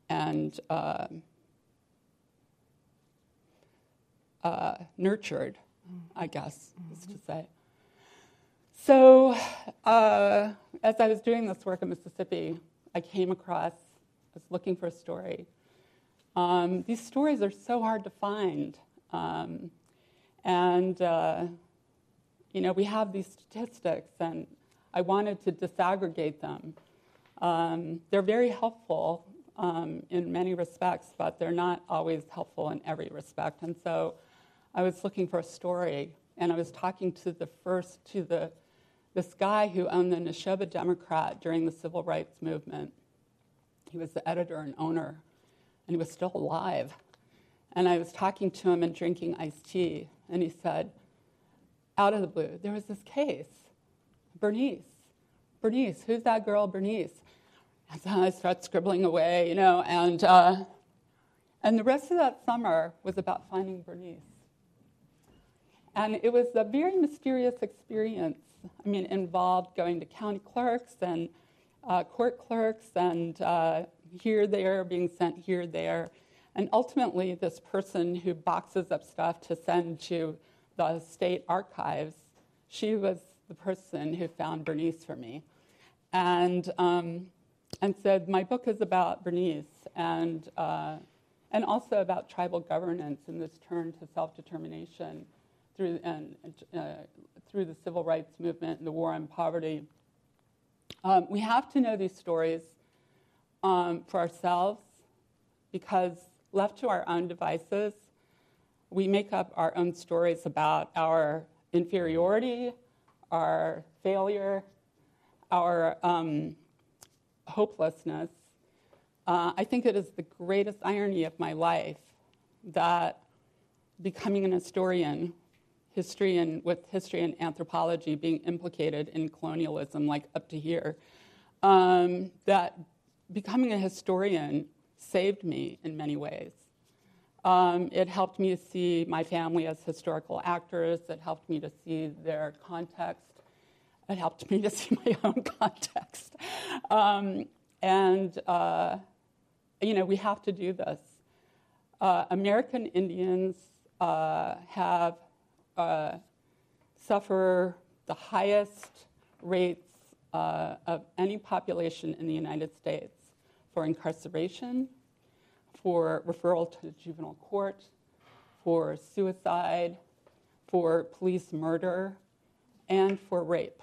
and uh, uh, nurtured, I guess, mm-hmm. is to say. So, uh, as I was doing this work in Mississippi, I came across, I was looking for a story. Um, these stories are so hard to find. Um, and, uh, you know, we have these statistics, and I wanted to disaggregate them. Um, they're very helpful um, in many respects, but they're not always helpful in every respect. And so I was looking for a story, and I was talking to the first, to the this guy who owned the Neshoba Democrat during the civil rights movement. He was the editor and owner, and he was still alive. And I was talking to him and drinking iced tea, and he said, out of the blue, there was this case, Bernice. Bernice, who's that girl, Bernice? And so I start scribbling away, you know, and, uh, and the rest of that summer was about finding Bernice. And it was a very mysterious experience I mean, involved going to county clerks and uh, court clerks and uh, here, there, being sent here, there. And ultimately, this person who boxes up stuff to send to the state archives, she was the person who found Bernice for me. And, um, and said, My book is about Bernice and, uh, and also about tribal governance and this turn to self determination through, and, uh, through the civil rights movement and the war on poverty. Um, we have to know these stories um, for ourselves because, left to our own devices, we make up our own stories about our inferiority, our failure, our um, hopelessness. Uh, I think it is the greatest irony of my life that becoming an historian, history and with history and anthropology being implicated in colonialism, like up to here, um, that becoming a historian saved me in many ways. Um, it helped me to see my family as historical actors. It helped me to see their context. It helped me to see my own context. Um, and, uh, you know, we have to do this. Uh, American Indians uh, have uh, suffer the highest rates uh, of any population in the United States for incarceration, for referral to juvenile court, for suicide, for police murder, and for rape.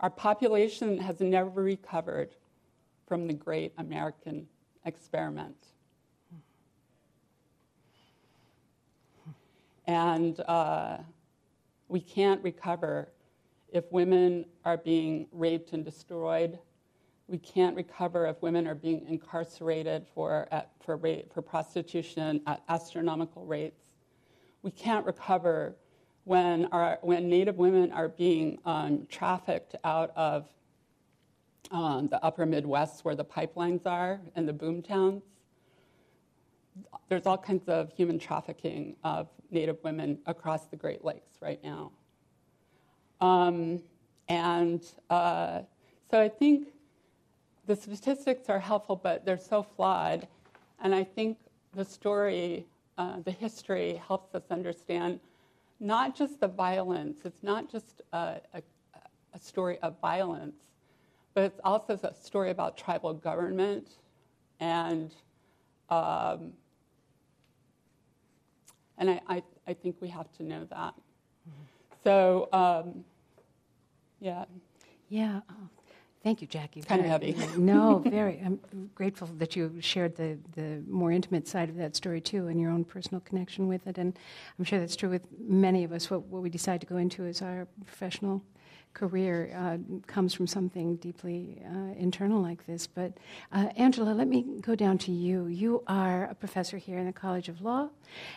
Our population has never recovered from the great American experiment. And uh, we can't recover if women are being raped and destroyed. We can't recover if women are being incarcerated for, at, for, rape, for prostitution at astronomical rates. We can't recover when, our, when Native women are being um, trafficked out of um, the upper Midwest where the pipelines are and the boom towns. There's all kinds of human trafficking of Native women across the Great Lakes right now. Um, and uh, so I think the statistics are helpful, but they're so flawed. And I think the story, uh, the history, helps us understand not just the violence, it's not just a, a, a story of violence, but it's also a story about tribal government and um, and I, I, I, think we have to know that. So um, yeah. Yeah. Oh, thank you, Jackie. Kind of heavy. no, very. I'm grateful that you shared the, the more intimate side of that story too and your own personal connection with it. And I'm sure that's true with many of us. What, what we decide to go into is our professional career uh, comes from something deeply uh, internal like this. But uh, Angela, let me go down to you. You are a professor here in the College of Law,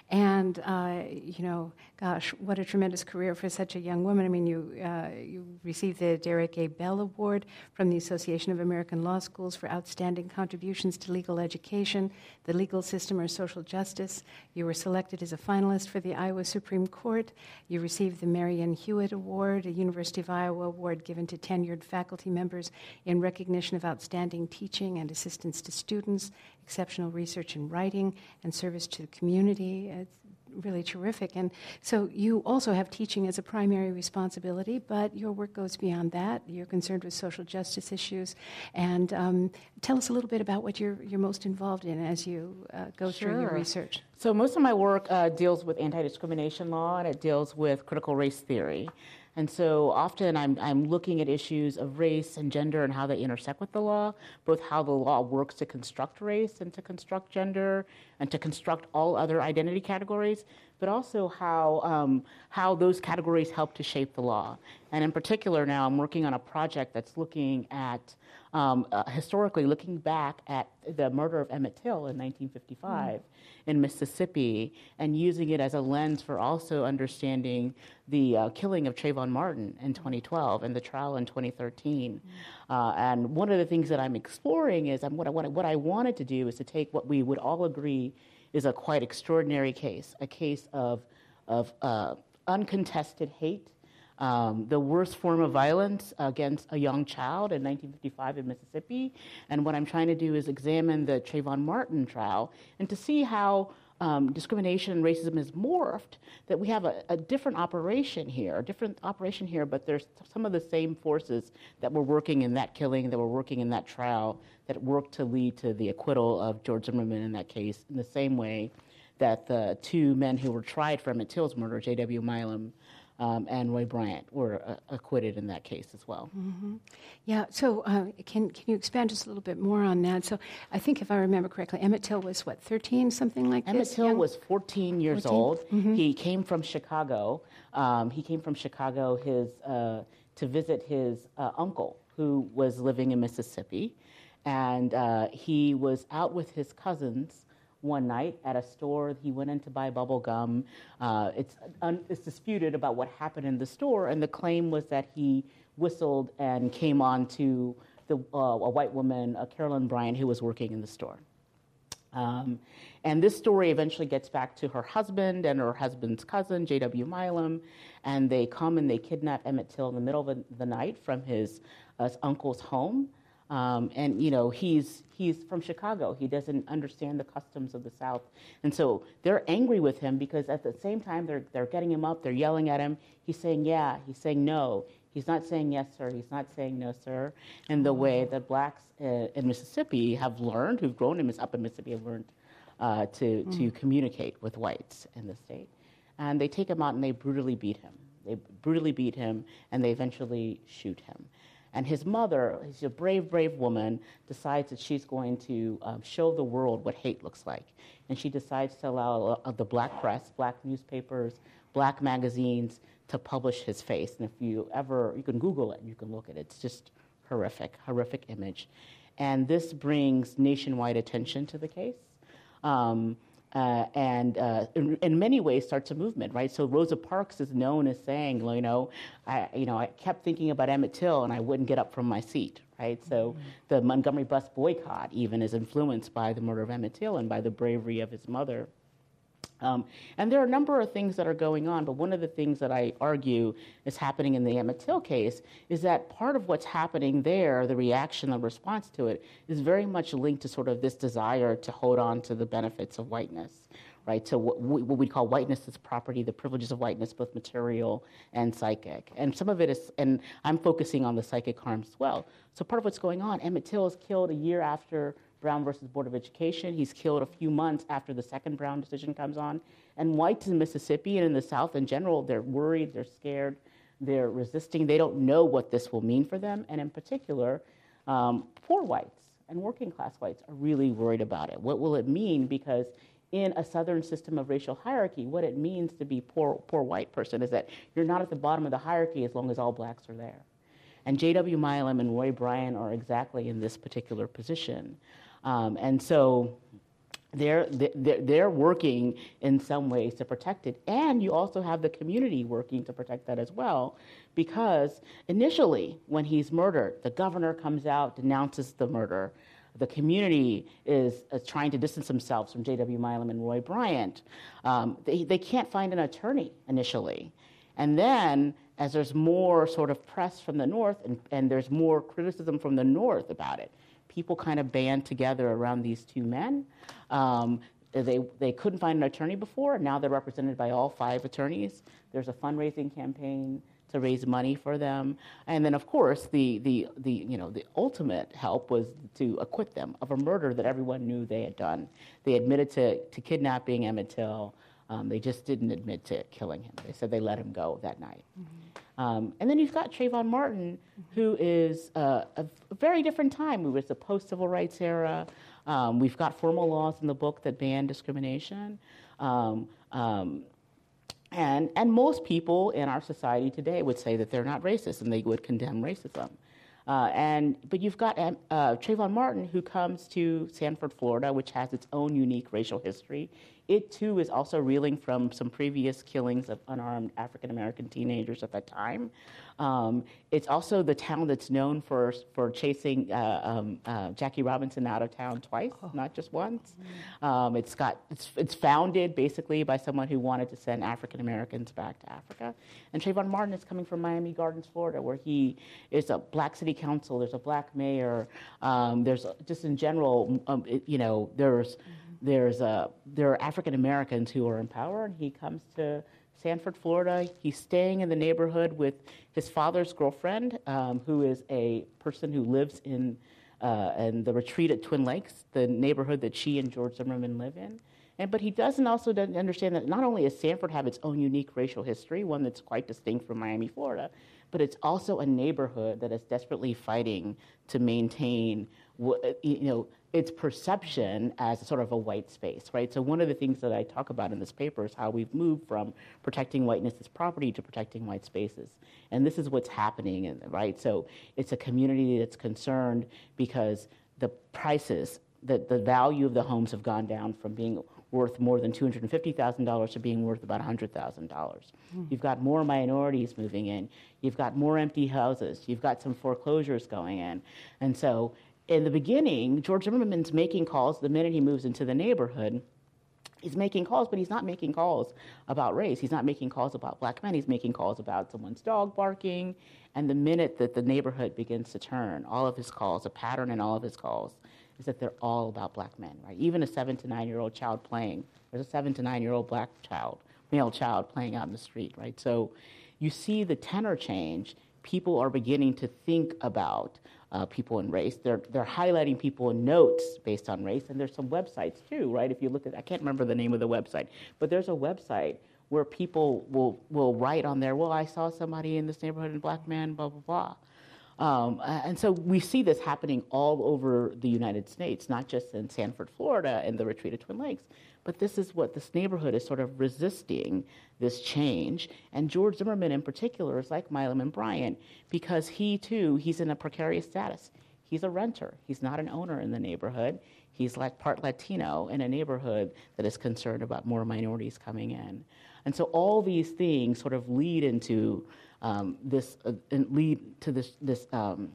and uh, you know, gosh, what a tremendous career for such a young woman. I mean, you uh, you received the Derrick A. Bell Award from the Association of American Law Schools for outstanding contributions to legal education, the legal system, or social justice. You were selected as a finalist for the Iowa Supreme Court. You received the M.L. Huit Award, a University of Iowa Iowa Award given to tenured faculty members in recognition of outstanding teaching and assistance to students, exceptional research and writing, and service to the community. It's really terrific. And so you also have teaching as a primary responsibility, but your work goes beyond that. You're concerned with social justice issues. And um, tell us a little bit about what you're, you're most involved in as you uh, go sure. through your research. So, most of my work uh, deals with anti discrimination law and it deals with critical race theory. And so often I'm, I'm looking at issues of race and gender and how they intersect with the law, both how the law works to construct race and to construct gender and to construct all other identity categories, but also how, um, how those categories help to shape the law. And in particular, now I'm working on a project that's looking at um, uh, historically looking back at the murder of Emmett Till in 1955 mm. in Mississippi and using it as a lens for also understanding the uh, killing of Trayvon Martin in 2012 and the trial in 2013. Mm. Uh, and one of the things that I'm exploring is um, what, I, what I wanted to do is to take what we would all agree is a quite extraordinary case, a case of, of uh, uncontested hate, um, the worst form of violence against a young child in 1955 in Mississippi. And what I'm trying to do is examine the Trayvon Martin trial and to see how um, discrimination and racism is morphed, that we have a, a, different operation here, a different operation here, but there's some of the same forces that were working in that killing, that were working in that trial, that worked to lead to the acquittal of George Zimmerman in that case, in the same way that the two men who were tried for Emmett Till's murder, J.W. Milam um, and Roy Bryant were uh, acquitted in that case as well. Mm-hmm. Yeah. So uh, can can you expand just a little bit more on that? So I think if I remember correctly, Emmett Till was what 13, something like Emmett this. Emmett Till was 14 years 14? old. Mm-hmm. He came from Chicago. Um, he came from Chicago his uh, to visit his uh, uncle who was living in Mississippi, and uh, he was out with his cousins one night at a store. He went in to buy bubble gum. Uh, it's, un, it's disputed about what happened in the store, and the claim was that he whistled and came on to the, uh, a white woman, uh, Carolyn Bryant, who was working in the store. Um, and this story eventually gets back to her husband and her husband's cousin, J.W. Milam, and they come and they kidnap Emmett Till in the middle of the night from his uh, uncle's home. Um, and you know he's he's from Chicago. He doesn't understand the customs of the South, and so they're angry with him because at the same time they're they're getting him up, they're yelling at him. He's saying yeah, he's saying no. He's not saying yes, sir. He's not saying no, sir. And the way that blacks uh, in Mississippi have learned, who've grown in up in Mississippi, have learned uh, to mm. to communicate with whites in the state, and they take him out and they brutally beat him. They brutally beat him, and they eventually shoot him. And his mother, she's a brave, brave woman, decides that she's going to um, show the world what hate looks like. And she decides to allow uh, the black press, black newspapers, black magazines to publish his face. And if you ever, you can Google it, you can look at it. It's just horrific, horrific image. And this brings nationwide attention to the case. Um, uh, and uh, in, in, many ways starts a movement, right? So Rosa Parks is known as saying, you know, I, you know, I kept thinking about Emmett Till and I wouldn't get up from my seat, right? So mm-hmm. the Montgomery bus boycott even is influenced by the murder of Emmett Till and by the bravery of his mother. Um, and there are a number of things that are going on, but one of the things that I argue is happening in the Emmett Till case is that part of what's happening there, the reaction, the response to it, is very much linked to sort of this desire to hold on to the benefits of whiteness, right? So what we, what we call whiteness as property, the privileges of whiteness, both material and psychic. And some of it is, and I'm focusing on the psychic harms as well. So part of what's going on, Emmett Till is killed a year after Brown versus Board of Education. He's killed a few months after the second Brown decision comes on. And whites in Mississippi and in the South in general, they're worried, they're scared, they're resisting. They don't know what this will mean for them. And in particular, um, poor whites and working class whites are really worried about it. What will it mean? Because in a Southern system of racial hierarchy, what it means to be poor, poor white person is that you're not at the bottom of the hierarchy as long as all blacks are there. And J.W. Milam and Roy Bryant are exactly in this particular position. Um, and so they're, they're, they're working in some ways to protect it. And you also have the community working to protect that as well. Because initially, when he's murdered, the governor comes out, denounces the murder. The community is, is trying to distance themselves from J.W. Milam and Roy Bryant. Um, they, they can't find an attorney initially. And then, as there's more sort of press from the North and, and there's more criticism from the North about it, people kind of band together around these two men. Um, they, they couldn't find an attorney before. And now they're represented by all five attorneys. There's a fundraising campaign to raise money for them. And then, of course, the, the, the, you know, the ultimate help was to acquit them of a murder that everyone knew they had done. They admitted to, to kidnapping Emmett Till. Um, they just didn't admit to killing him. They said they let him go that night. Mm-hmm. Um, and then you've got Trayvon Martin, who is uh, a, a, very different time. It was the post civil rights era. Um, we've got formal laws in the book that ban discrimination. Um, um, and, and most people in our society today would say that they're not racist and they would condemn racism. Uh, and, but you've got um, uh, Trayvon Martin, who comes to Sanford, Florida, which has its own unique racial history. It too is also reeling from some previous killings of unarmed African American teenagers at that time. Um, it's also the town that's known for, for chasing uh, um, uh, Jackie Robinson out of town twice, oh. not just once. Um, it's, got, it's, it's founded basically by someone who wanted to send African Americans back to Africa. And Trayvon Martin is coming from Miami Gardens, Florida, where he is a black city council, there's a black mayor, um, there's just in general, um, it, you know, there's, mm-hmm. There's a, there are African Americans who are in power, and he comes to Sanford, Florida. He's staying in the neighborhood with his father's girlfriend, um, who is a person who lives in, uh, in the retreat at Twin Lakes, the neighborhood that she and George Zimmerman live in. And, but he doesn't also doesn't understand that not only does Sanford have its own unique racial history, one that's quite distinct from Miami, Florida, but it's also a neighborhood that is desperately fighting to maintain, you know, its perception as sort of a white space, right? So one of the things that I talk about in this paper is how we've moved from protecting whiteness as property to protecting white spaces. And this is what's happening, right? So it's a community that's concerned because the prices, the, the value of the homes have gone down from being worth more than $250,000 to being worth about $100,000. Mm. You've got more minorities moving in. You've got more empty houses. You've got some foreclosures going in. And so in the beginning, George Zimmerman's making calls the minute he moves into the neighborhood. He's making calls, but he's not making calls about race. He's not making calls about black men. He's making calls about someone's dog barking. And the minute that the neighborhood begins to turn, all of his calls, a pattern in all of his calls, is that they're all about black men, right? Even a seven to nine year old child playing, there's a seven to nine year old black child, male child playing out in the street, right? So you see the tenor change. People are beginning to think about uh, people in race. They're, they're highlighting people in notes based on race, and there's some websites too, right? If you look at, I can't remember the name of the website, but there's a website where people will, will write on there, well, I saw somebody in this neighborhood, and black man, blah, blah, blah. Um, and so we see this happening all over the United States, not just in Sanford, Florida, and the retreat of Twin Lakes, but this is what this neighborhood is sort of resisting this change. And George Zimmerman, in particular, is like Milam and Bryant because he too he's in a precarious status. He's a renter. He's not an owner in the neighborhood. He's like part Latino in a neighborhood that is concerned about more minorities coming in. And so all these things sort of lead into um, this uh, lead to this this um,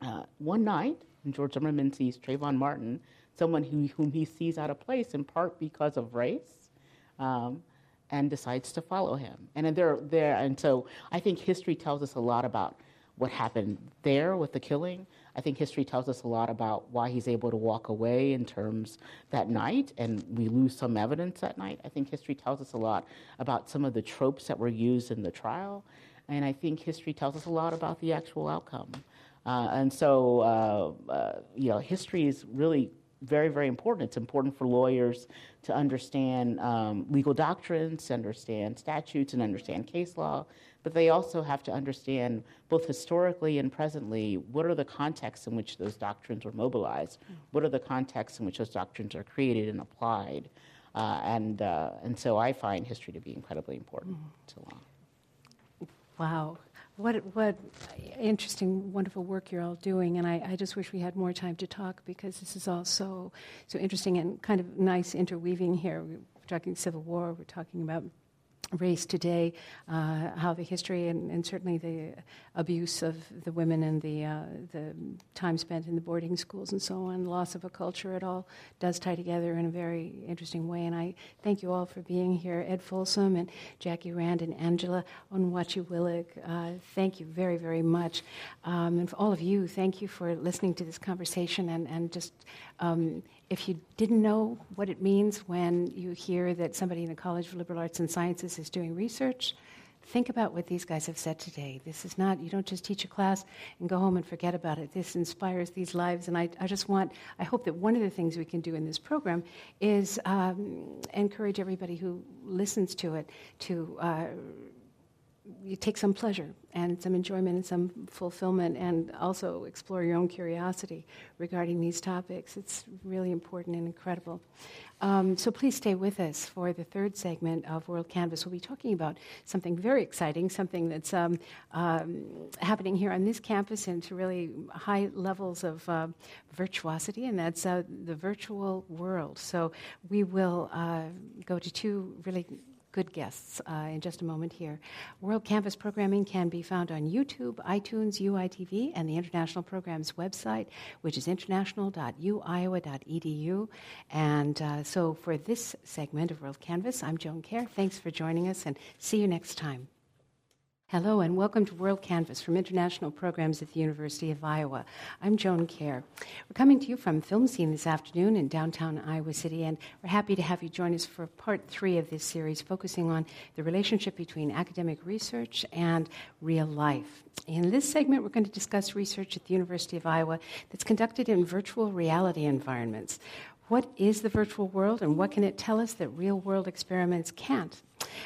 uh, one night. George Zimmerman sees Trayvon Martin someone who, whom he sees out of place in part because of race, um, and decides to follow him. And there, there, and so I think history tells us a lot about what happened there with the killing. I think history tells us a lot about why he's able to walk away in terms that night, and we lose some evidence that night. I think history tells us a lot about some of the tropes that were used in the trial, and I think history tells us a lot about the actual outcome. Uh, and so, uh, uh, you know, history is really very, very important. It's important for lawyers to understand um, legal doctrines, to understand statutes, and understand case law. But they also have to understand, both historically and presently, what are the contexts in which those doctrines were mobilized? What are the contexts in which those doctrines are created and applied? Uh, and, uh, and so I find history to be incredibly important mm. to law. Wow. What, what interesting, wonderful work you're all doing, and I, I, just wish we had more time to talk because this is all so, so interesting and kind of nice interweaving here. We're talking Civil War, we're talking about race today, uh, how the history and, and, certainly the abuse of the women and the, uh, the time spent in the boarding schools and so on, loss of a culture, it all does tie together in a very interesting way. And I thank you all for being here. Ed Folsom and Jackie Rand and Angela Onwuachi-Willig, uh, thank you very, very much. Um, and for all of you, thank you for listening to this conversation and, and just um, if you didn't know what it means when you hear that somebody in the College of Liberal Arts and Sciences is doing research, think about what these guys have said today. This is not, you don't just teach a class and go home and forget about it. This inspires these lives. And I, I just want, I hope that one of the things we can do in this program is um, encourage everybody who listens to it to. Uh, you take some pleasure and some enjoyment and some fulfillment, and also explore your own curiosity regarding these topics. It's really important and incredible. Um, so please stay with us for the third segment of WorldCanvass. We'll be talking about something very exciting, something that's um, um, happening here on this campus and to really high levels of uh, virtuosity, and that's uh, the virtual world. So we will uh, go to two really good guests uh, in just a moment here. WorldCanvass programming can be found on YouTube, iTunes, UITV, and the International Programs website, which is international.uiowa.edu. And uh, so for this segment of WorldCanvass, I'm Joan Kjaer. Thanks for joining us, and see you next time. Hello, and welcome to WorldCanvass from International Programs at the University of Iowa. I'm Joan Kjaer. We're coming to you from FilmScene this afternoon in downtown Iowa City, and we're happy to have you join us for part three of this series, focusing on the relationship between academic research and real life. In this segment, we're going to discuss research at the University of Iowa that's conducted in virtual reality environments. What is the virtual world, and what can it tell us that real world experiments can't?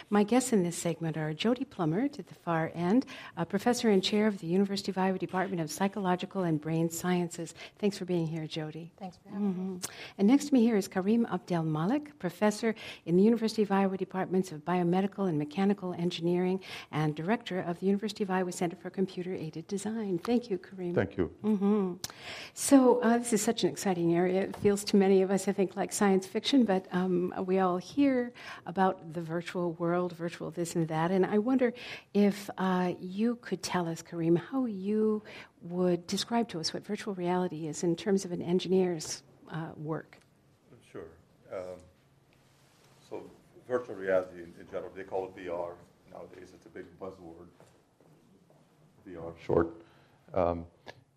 My guests in this segment are Jody Plumert, to the far end, a professor and chair of the University of Iowa Department of Psychological and Brain Sciences. Thanks for being here, Jody. Thanks for having mm-hmm. me. And next to me here is Karim Abdel-Malek, professor in the University of Iowa Departments of Biomedical and Mechanical Engineering and director of the University of Iowa Center for Computer Aided Design. Thank you, Karim. Thank you. Mm-hmm. So, uh, this is such an exciting area. It feels to many of us, I think, like science fiction, but um, we all hear about the virtual world, virtual this and that. And I wonder if uh, you could tell us, Karim, how you would describe to us what virtual reality is in terms of an engineer's uh, work. Sure. Um, so, virtual reality in, in, general, they call it VR nowadays. It's a big buzzword. VR, short, um,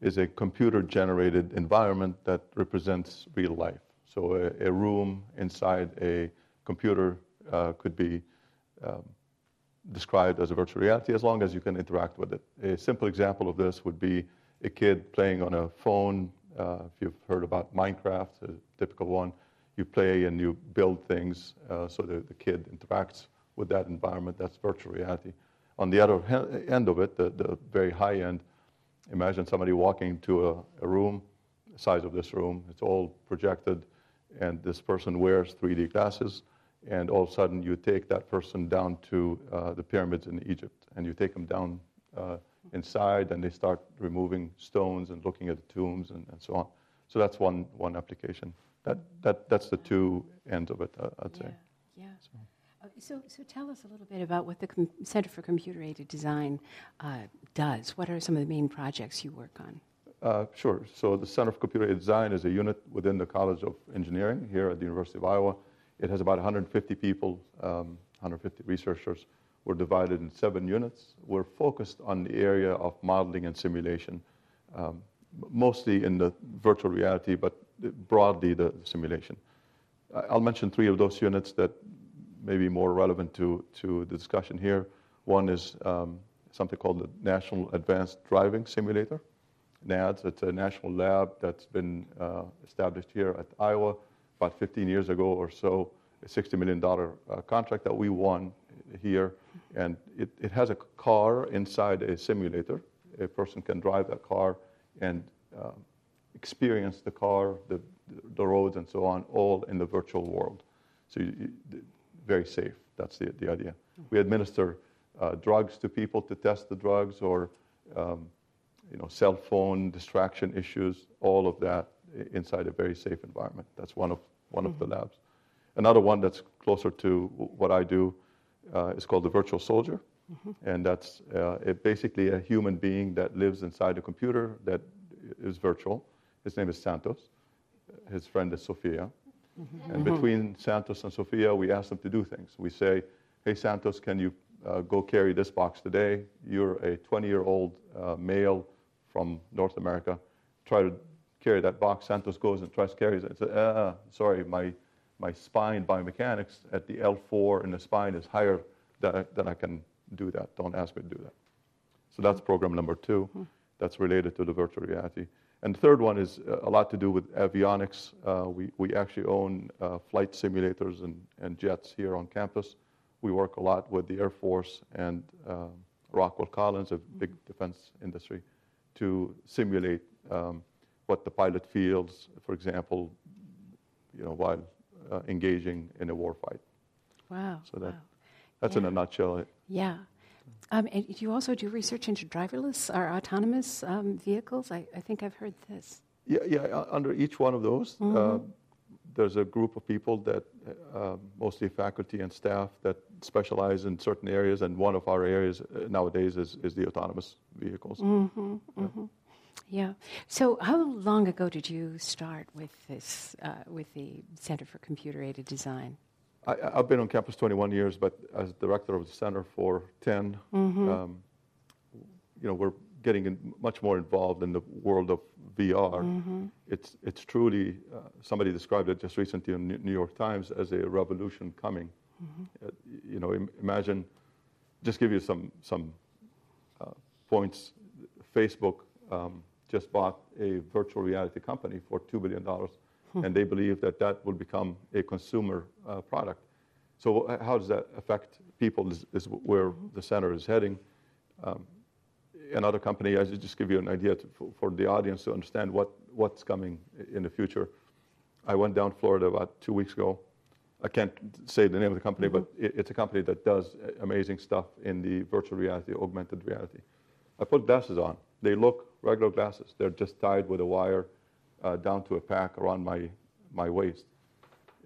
is a computer generated environment that represents real life. So, a, a room inside a computer uh, could be um, described as a virtual reality as long as you can interact with it. A simple example of this would be a kid playing on a phone. Uh, if you've heard about Minecraft, a typical one, you play and you build things uh, so that the kid interacts with that environment. That's virtual reality. On the other end of it, the, the very high end, imagine somebody walking to a, a room, the size of this room, it's all projected, and this person wears 3D glasses and all of a sudden you take that person down to uh, the pyramids in Egypt, and you take them down uh, inside, and they start removing stones and looking at the tombs and, and so on. So that's one, one application. That, that, that's the two ends of it, uh, I'd say. Yeah. So. Uh, so, so tell us a little bit about what the Com- Center for Computer Aided Design uh, does. What are some of the main projects you work on? Uh, sure. So the Center for Computer Aided Design is a unit within the College of Engineering here at the University of Iowa. It has about 150 people, um, 150 researchers. We're divided in seven units. We're focused on the area of modeling and simulation, um, mostly in the virtual reality, but broadly the simulation. I'll mention three of those units that may be more relevant to, to the discussion here. One is um, something called the National Advanced Driving Simulator, NADS. It's a national lab that's been uh, established here at Iowa about 15 years ago or so, a $60 million uh, contract that we won here. And it, it has a car inside a simulator. A person can drive that car and uh, experience the car, the, the roads, and so on, all in the virtual world. So, you, you, very safe. That's the, the idea. We administer uh, drugs to people to test the drugs or um, you know, cell phone distraction issues, all of that inside a very safe environment. That's one of one mm-hmm. of the mm-hmm. labs. Another one that's closer to what I do uh, is called the virtual soldier. Mm-hmm. And that's uh, basically a human being that lives inside a computer that is virtual. His name is Santos. His friend is Sophia. Mm-hmm. And between Santos and Sophia, we ask them to do things. We say, hey, Santos, can you uh, go carry this box today? You're a 20 year old uh, male from North America. Try to carry that box. Santos goes and tries to carry it. Uh, sorry, my, my spine biomechanics at the L4 in the spine is higher than, than I can do that. Don't ask me to do that. So that's program number 2 mm-hmm. That's related to the virtual reality. And the third one is uh, a lot to do with avionics. Uh, we, we actually own uh, flight simulators and, and jets here on campus. We work a lot with the Air Force and uh, Rockwell Collins, a big defense industry, to simulate um, what the pilot feels, for example, you know, while uh, engaging in a warfight. Wow. So that, wow. that's Yeah. in a nutshell. Yeah. Um, and do you also do research into driverless or autonomous um, vehicles? I, I think I've heard this. Yeah, yeah. uh, Under each one of those, uh, Mm-hmm. there's a group of people that, uh, mostly faculty and staff, that specialize in certain areas. And one of our areas uh, nowadays is, is the autonomous vehicles. Mm-hmm. Yeah. So, how long ago did you start with this, uh, with the Center for Computer Aided Design? I, I've been on campus 21 years, but as director of the center for 10, Mm-hmm. um, you know, we're getting in, much more involved in the world of VR. Mm-hmm. It's, it's truly, uh, somebody described it just recently in New- New York Times as a revolution coming. Mm-hmm. Uh, you know, Im- imagine, just give you some, some uh, points. Facebook um, just bought a virtual reality company for $2 billion, and they believe that that will become a consumer uh, product. So, uh, how does that affect people? Is, is where the center is heading. Um, another company, I should just give you an idea to, for, for the audience to understand what, what's coming in the future. I went down Florida about two weeks ago. I can't say the name of the company, but it, it's a company that does amazing stuff in the virtual reality, augmented reality. I put glasses on. They look regular glasses. They're just tied with a wire uh, down to a pack around my, my waist.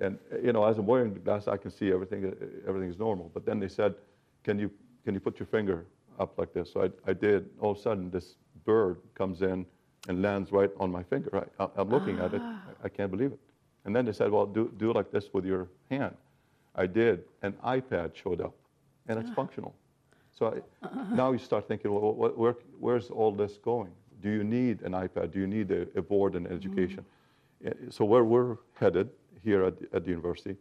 And you know, as I'm wearing the glasses, I can see everything. Everything is normal. But then they said, "Can you can you put your finger up like this?" So I, I did. All of a sudden, this bird comes in and lands right on my finger. I, I'm looking at it. I, I can't believe it. And then they said, "Well, do do like this with your hand." I did. An iPad showed up, and it's functional. So I, now you start thinking, well, what, where, where's all this going? Do you need an iPad? Do you need a, a board in education? Uh, So where we're headed here at the, at the university,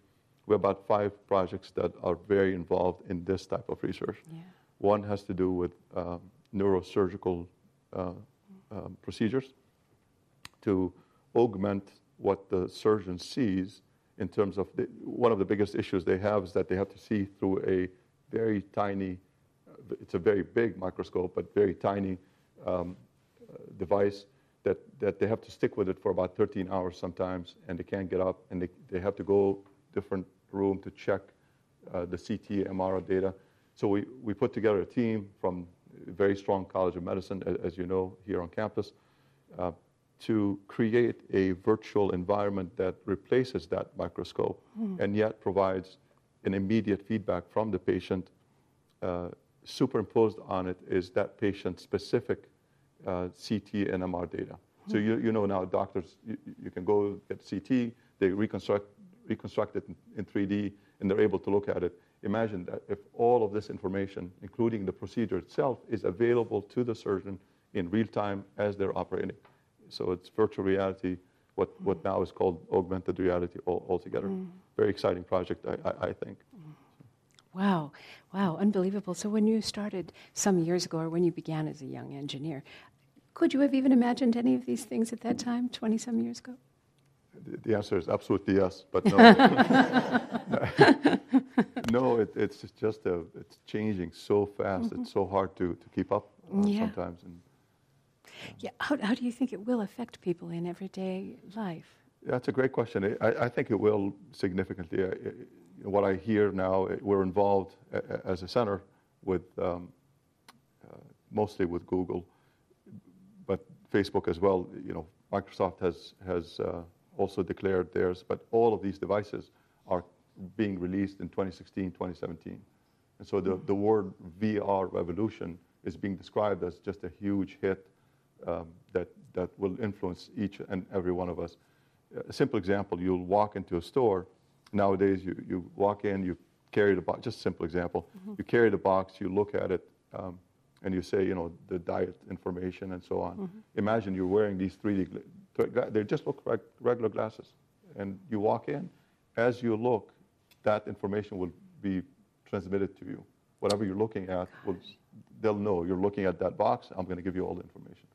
we have about five projects that are very involved in this type of research. Yeah. One has to do with um, neurosurgical uh, um, procedures to augment what the surgeon sees in terms of the, one of the biggest issues they have is that they have to see through a very tiny, it's a very big microscope, but very tiny um, device that, that they have to stick with it for about 13 hours sometimes, and they can't get up, and they, they have to go different room to check uh, the CT, MRI data. So we, we put together a team from a very strong College of Medicine, a- as you know, here on campus, uh, to create a virtual environment that replaces that microscope and yet provides an immediate feedback from the patient. Uh, superimposed on it is that patient specific uh, CT and MR data. So hmm. you, you know now doctors, you, you can go get CT, they reconstruct, reconstruct it in, in 3D, and they're able to look at it. Imagine that if all of this information, including the procedure itself, is available to the surgeon in real time as they're operating. So it's virtual reality, what, hmm. what now is called augmented reality all, altogether. Hmm. Very exciting project, I, I, I think. Wow, wow, unbelievable. So, when you started some years ago, or when you began as a young engineer, could you have even imagined any of these things at that time, 20 some years ago? The- answer is absolutely yes, but no. no, it, it's just a, it's changing so fast. It's so hard to, to keep up uh, Mm-hmm. Yeah. sometimes. And Yeah, how, how do you think it will affect people in everyday life? that's a great question. I, I think it will significantly. Uh, uh, what I hear now, uh, we're involved a- a- as a center with um, uh, mostly with Google, but Facebook as well. You know, Microsoft has has uh, also declared theirs, but all of these devices are being released in 2016, 2017. And so the, the word VR revolution is being described as just a huge hit um, that, that will influence each and every one of us. A simple example, you'll walk into a store. Nowadays, you, you walk in, you carry the box, just a simple example. You carry the box, you look at it, um, and you say, you know, the diet information and so on. Imagine you're wearing these 3D, gla- th- gla- they just look like regular glasses. And you walk in, as you look, that information will be transmitted to you. Whatever you're looking at, will, they'll know you're looking at that box. I'm going to give you all the information.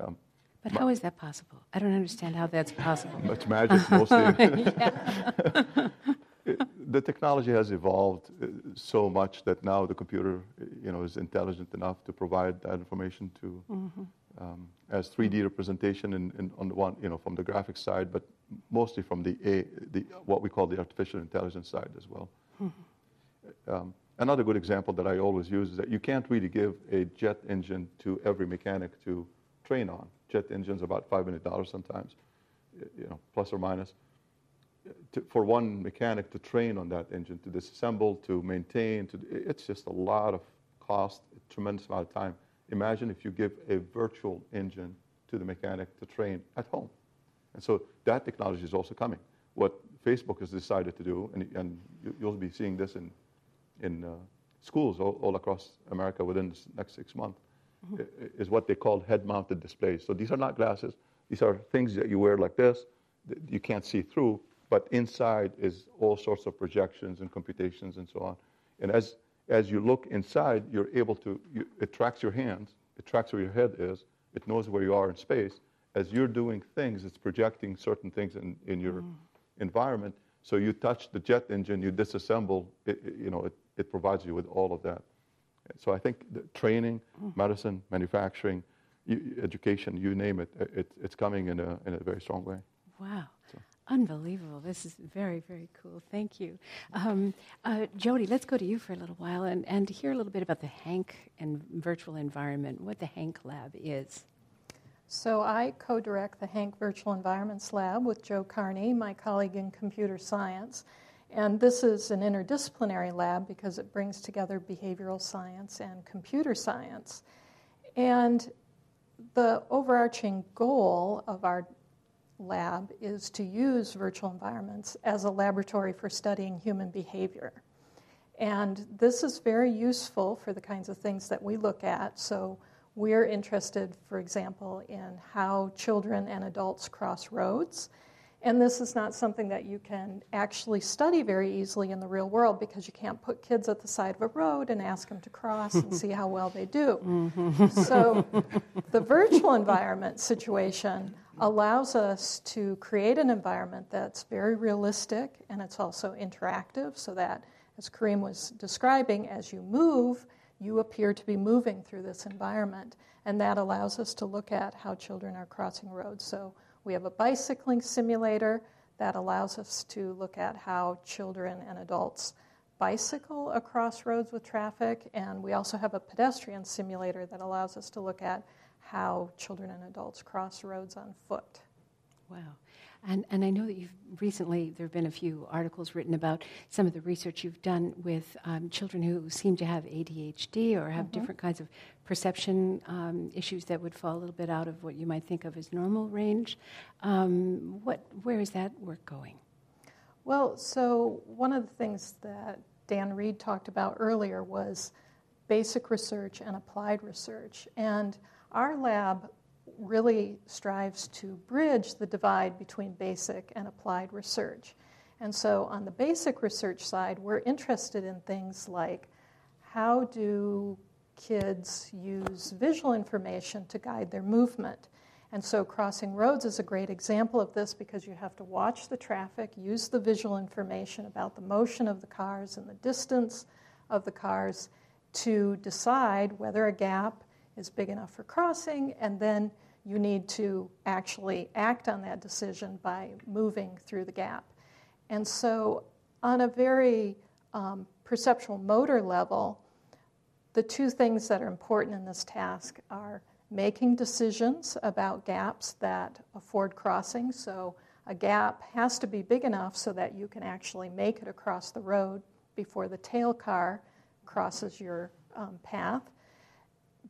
Um, But how is that possible? I don't understand how that's possible. it's magic mostly. The technology has evolved uh, so much that now the computer, you know, is intelligent enough to provide that information to um, as 3D representation in, in, on the one, you know, from the graphics side, but mostly from the, A, the what we call the artificial intelligence side as well. Um, another good example that I always use is that you can't really give a jet engine to every mechanic to train on. Jet engines about five million dollars sometimes, you know, plus or minus. To, for one mechanic to train on that engine, to disassemble, to maintain, to, it's just a lot of cost, a tremendous amount of time. Imagine if you give a virtual engine to the mechanic to train at home. And so that technology is also coming. What Facebook has decided to do, and, and you'll be seeing this in, in uh, schools all, all, across America within the next six months, mm-hmm. is what they call head-mounted displays. So these are not glasses. These are things that you wear like this that you can't see through, but inside is all sorts of projections and computations and so on. And as as you look inside, you're able to, you, it tracks your hands, it tracks where your head is, it knows where you are in space. As you're doing things, it's projecting certain things in, in your mm. environment. So you touch the jet engine, you disassemble, it, it, you know, it, it provides you with all of that. So I think training, mm. medicine, manufacturing, education, you name it, it, it's coming in a, in a very strong way. Wow. So. Unbelievable. This is very, very cool. Thank you. Um, uh, Jody, let's go to you for a little while and, and hear a little bit about the Hank and virtual environment, what the Hank lab is. So, I co direct the Hank Virtual Environments Lab with Joe Kearney, my colleague in computer science. And this is an interdisciplinary lab because it brings together behavioral science and computer science. And the overarching goal of our lab is to use virtual environments as a laboratory for studying human behavior. And this is very useful for the kinds of things that we look at. So, we're interested, for example, in how children and adults cross roads. And this is not something that you can actually study very easily in the real world because you can't put kids at the side of a road and ask them to cross and see how well they do. Mm-hmm. So, the virtual environment situation allows us to create an environment that's very realistic and it's also interactive so that, as Karim was describing, as you move, you appear to be moving through this environment. And that allows us to look at how children are crossing roads. So we have a bicycling simulator that allows us to look at how children and adults bicycle across roads with traffic. And we also have a pedestrian simulator that allows us to look at how children and adults cross roads on foot. Wow. And, and I know that you've recently, there have been a few articles written about some of the research you've done with um, children who seem to have ADHD or have mm-hmm. different kinds of perception um, issues that would fall a little bit out of what you might think of as normal range. Um, what, where is that work going? Well, so one of the things that Dan Reed talked about earlier was basic research and applied research. And our lab really strives to bridge the divide between basic and applied research. And so, on the basic research side, we're interested in things like how do kids use visual information to guide their movement? And so, crossing roads is a great example of this because you have to watch the traffic, use the visual information about the motion of the cars and the distance of the cars to decide whether a gap is big enough for crossing, and then you need to actually act on that decision by moving through the gap. And so, on a very um, perceptual motor level, the two things that are important in this task are making decisions about gaps that afford crossing. So, a gap has to be big enough so that you can actually make it across the road before the tail car crosses your um, path.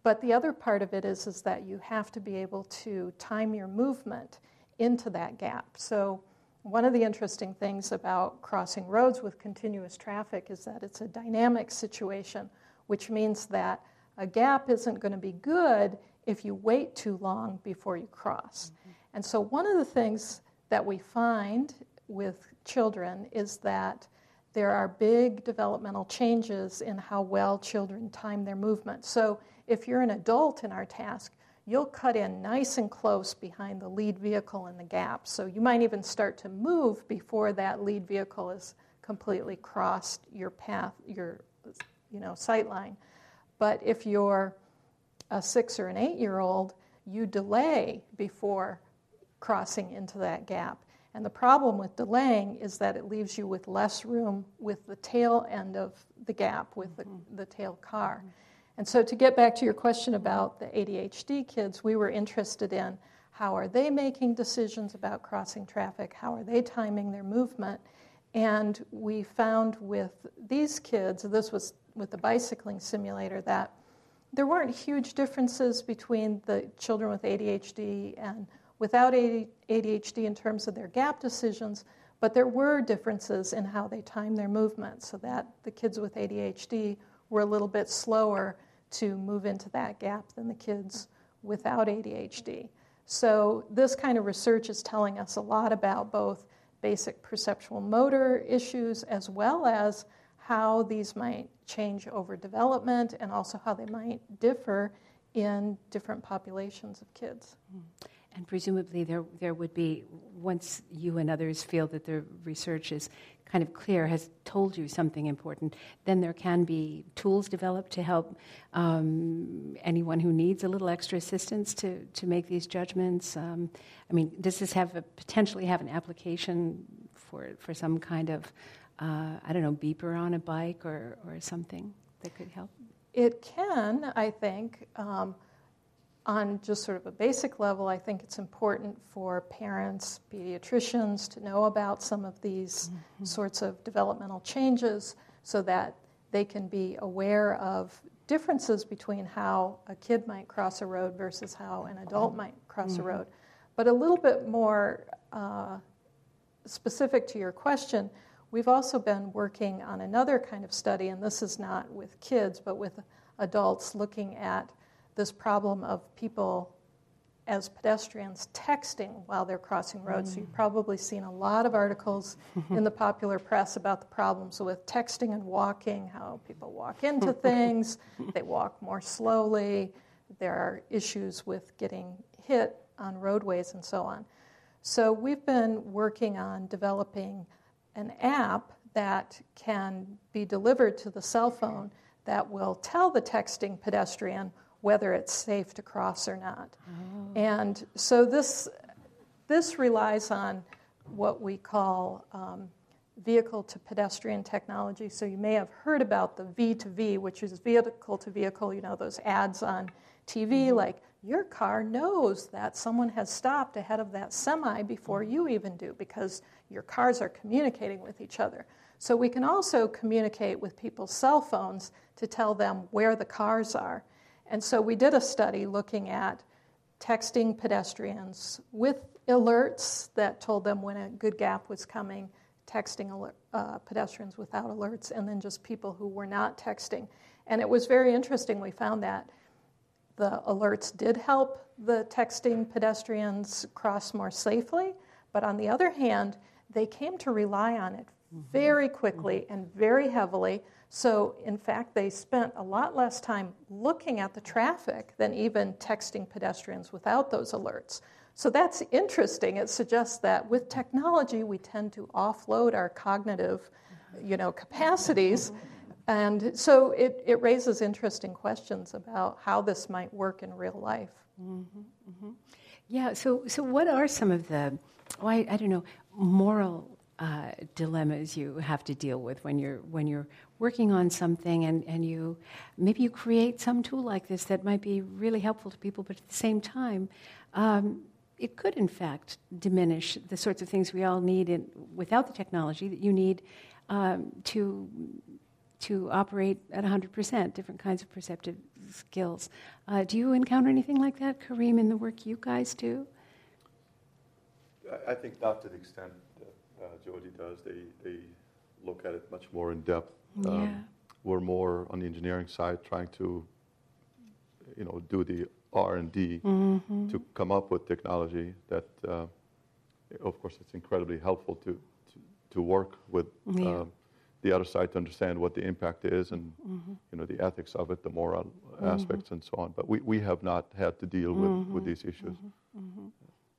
But the other part of it is, is that you have to be able to time your movement into that gap. So, one of the interesting things about crossing roads with continuous traffic is that it's a dynamic situation, which means that a gap isn't going to be good if you wait too long before you cross. Mm-hmm. And so, one of the things that we find with children is that there are big developmental changes in how well children time their movement. So, if you're an adult in our task, you'll cut in nice and close behind the lead vehicle in the gap. So you might even start to move before that lead vehicle has completely crossed your path, your you know, sight line. But if you're a six or an eight year old, you delay before crossing into that gap. And the problem with delaying is that it leaves you with less room with the tail end of the gap, with the, mm-hmm. the tail car. Mm-hmm. And so, to get back to your question about the ADHD kids, we were interested in how are they making decisions about crossing traffic, how are they timing their movement. And we found with these kids, this was with the bicycling simulator, that there weren't huge differences between the children with ADHD and without ADHD in terms of their gap decisions, but there were differences in how they timed their movement, so that the kids with ADHD were a little bit slower to move into that gap than the kids without ADHD. So, this kind of research is telling us a lot about both basic perceptual motor issues as well as how these might change over development and also how they might differ in different populations of kids. And presumably, there, there would be, once you and others feel that the research is kind of clear, has told you something important, then there can be tools developed to help um, anyone who needs a little extra assistance to, to make these judgments. Um, I mean, does this have a, potentially have an application for, for some kind of, uh, I don't know, beeper on a bike or, or something that could help? It can, I think. Um, on just sort of a basic level, I think it's important for parents, pediatricians to know about some of these mm-hmm. sorts of developmental changes so that they can be aware of differences between how a kid might cross a road versus how an adult might cross mm-hmm. a road. But a little bit more uh, specific to your question, we've also been working on another kind of study, and this is not with kids, but with adults looking at this problem of people as pedestrians texting while they're crossing roads. Mm. So you've probably seen a lot of articles in the popular press about the problems with texting and walking, how people walk into things, they walk more slowly, there are issues with getting hit on roadways and so on. So we've been working on developing an app that can be delivered to the cell phone that will tell the texting pedestrian whether it's safe to cross or not. Oh. And so this, this relies on what we call um, vehicle to pedestrian technology. So you may have heard about the V2V, which is vehicle to vehicle, you know, those ads on TV mm-hmm. like, your car knows that someone has stopped ahead of that semi before you even do because your cars are communicating with each other. So we can also communicate with people's cell phones to tell them where the cars are. And so we did a study looking at texting pedestrians with alerts that told them when a good gap was coming, texting alert, uh, pedestrians without alerts, and then just people who were not texting. And it was very interesting. We found that the alerts did help the texting pedestrians cross more safely, but on the other hand, they came to rely on it mm-hmm. very quickly and very heavily so, in fact, they spent a lot less time looking at the traffic than even texting pedestrians without those alerts. So, that's interesting. It suggests that with technology, we tend to offload our cognitive you know, capacities. And so it, it raises interesting questions about how this might work in real life. Mm-hmm, mm-hmm. Yeah, so, so what are some of the, well, I, I don't know, moral uh, dilemmas you have to deal with when you're when you're working on something and, and you maybe you create some tool like this that might be really helpful to people, but at the same time, um, it could in fact diminish the sorts of things we all need in, without the technology that you need um, to to operate at 100%, different kinds of perceptive skills. Uh, do you encounter anything like that, Karim, in the work you guys do? I think not to the extent uh, does. They, they look at it much more in depth. Yeah. Um, we're more on the engineering side trying to, you know, do the R&D mm-hmm. to come up with technology that, uh, of course, it's incredibly helpful to, to, to work with yeah. uh, the other side to understand what the impact is and, mm-hmm. you know, the ethics of it, the moral mm-hmm. aspects and so on. But we, we have not had to deal with, with mm-hmm. these issues.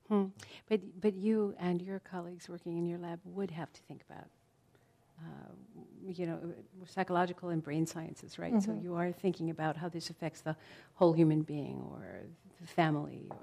Mm-hmm. Mm-hmm. Hmm. But, but you and your colleagues working in your lab would have to think about uh, you know, psychological and brain sciences, right? So you are thinking about how this affects the whole human being or the family or.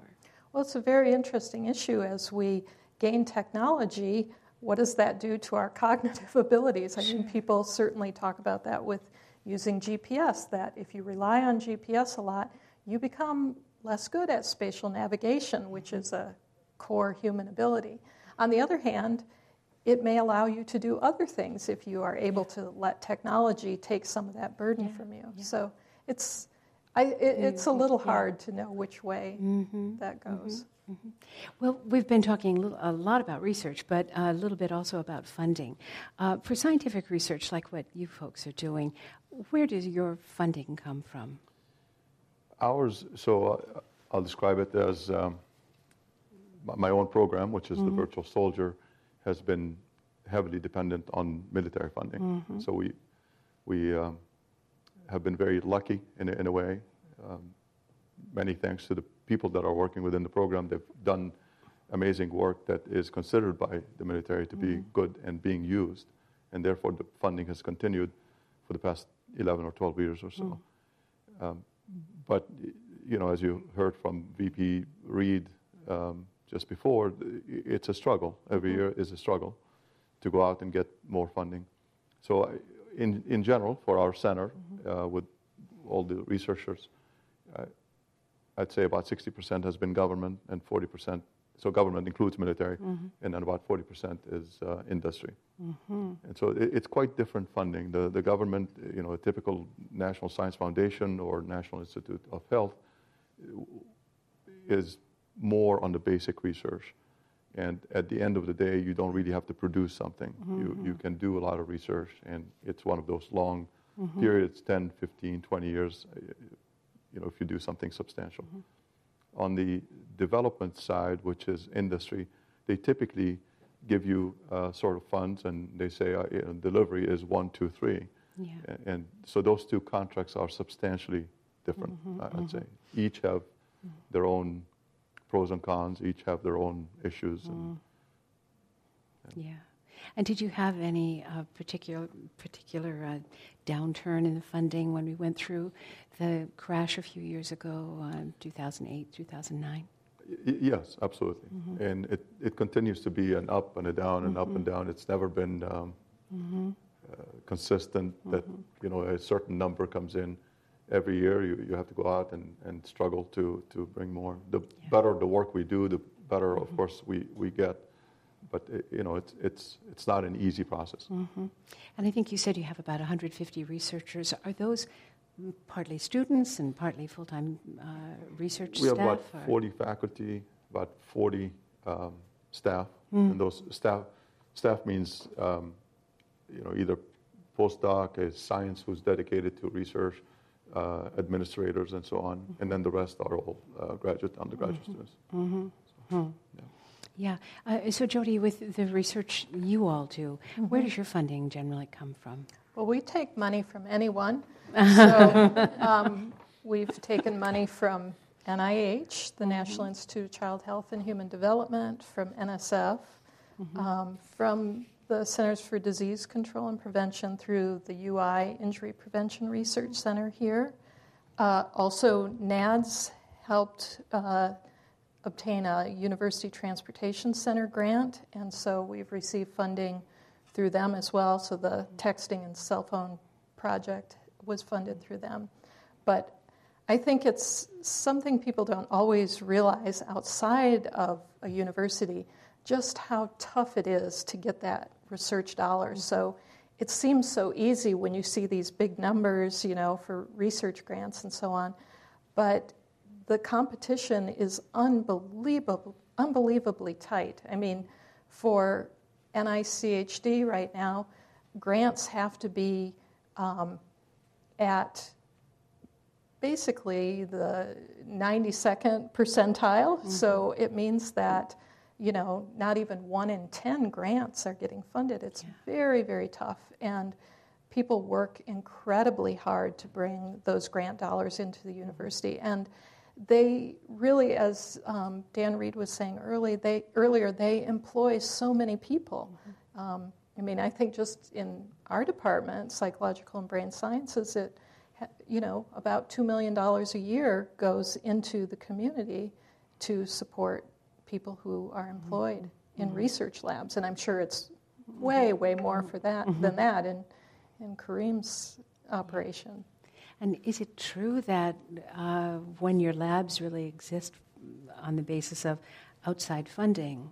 Well, it's a very interesting issue as we gain technology. What does that do to our cognitive abilities? I mean, people certainly talk about that with using GPS, that if you rely on GPS a lot, you become less good at spatial navigation, which is a core human ability. On the other hand, it may allow you to do other things if you are able to let technology take some of that burden from you. So it's, I, it, it's a little hard to know which way that goes. Well, we've been talking a little- a lot about research, but a little bit also about funding. Uh, for scientific research like what you folks are doing, where does your funding come from? Ours, so uh, I'll describe it as um, my- own program, which is the Virtual Soldier, has been heavily dependent on military funding. So we, we um, have been very lucky in a, in a way. Um, many thanks to the people that are working within the program. They've done amazing work that is considered by the military to be good and being used, and therefore the funding has continued for the past 11 or 12 years or so. Um, but you know, as you heard from VP Reed um, just before, it's a struggle. Every year is a struggle to go out and get more funding. So, in in general, for our center, uh, with all the researchers, uh, I'd say about 60% has been government and 40%. So government includes military, and then about 40% is uh, industry. And so it, it's quite different funding. The, the government, you know, a typical National Science Foundation or National Institute of Health uh, is more on the basic research. And at the end of the day, you don't really have to produce something. You, you can do a lot of research, and it's one of those long periods 10, 15, 20 years, uh, you know, if you do something substantial. On the development side, which is industry, they typically give you uh, sort of funds and they say uh, you know, delivery is one, two, three. Yeah. A- And so those two contracts are substantially different, I- I'd say. Each have their own pros and cons, each have their own issues. And Yeah. And did you have any uh, particular particular uh, downturn in the funding when we went through the crash a few years ago, um, 2008, 2009? Yes, absolutely. And it, it continues to be an up and a down and up and down. It's never been um, uh, consistent that, you know, a certain number comes in every year. You, you have to go out and, and struggle to, to bring more. The better the work we do, the better, of course, we, we get. But, it, you know, it's, it's, it's not an easy process. And I think you said you have about 150 researchers. Are those mm, partly students and partly full-time uh, research We have staff? about or- 40 faculty, about 40 um, staff, Hmm. and those staff staff means um, you know either postdoc, a science who's dedicated to research, uh, administrators, and so on, and then the rest are all uh, graduate, undergraduate Mm-hmm. students. Yeah. Uh, so, Jody, with the research you all do, where does your funding generally come from? Well, we take money from anyone. So um, we've taken money from NIH, the National Institute of Child Health and Human Development, from NSF, um, from the Centers for Disease Control and Prevention through the UI Injury Prevention Research Center here. Uh, also, NADS helped uh, obtain a University Transportation Center grant, and so we've received funding through them as well. So the texting and cell phone project was funded through them. But I think it's something people don't always realize outside of a university just how tough it is to get that research dollars. So it seems so easy when you see these big numbers, you know, for research grants and so on. But the competition is unbelievable, unbelievably tight. I mean, for NICHD right now, grants have to be um, at basically the 92nd percentile. So it means that, you know, not even one in 10 grants are getting funded. It's very, very tough. And people work incredibly hard to bring those grant dollars into the university. And they really, as um, Dan Reed was saying early, they, earlier, they employ so many people. Um, I mean, I think just in our department, psychological and brain sciences, it, you know, about $2 million a year goes into the community to support people who are employed mm-hmm. in research labs. And I'm sure it's way, way more for that mm-hmm. than that in, in Karim's operation. And is it true that uh, when your labs really exist on the basis of outside funding,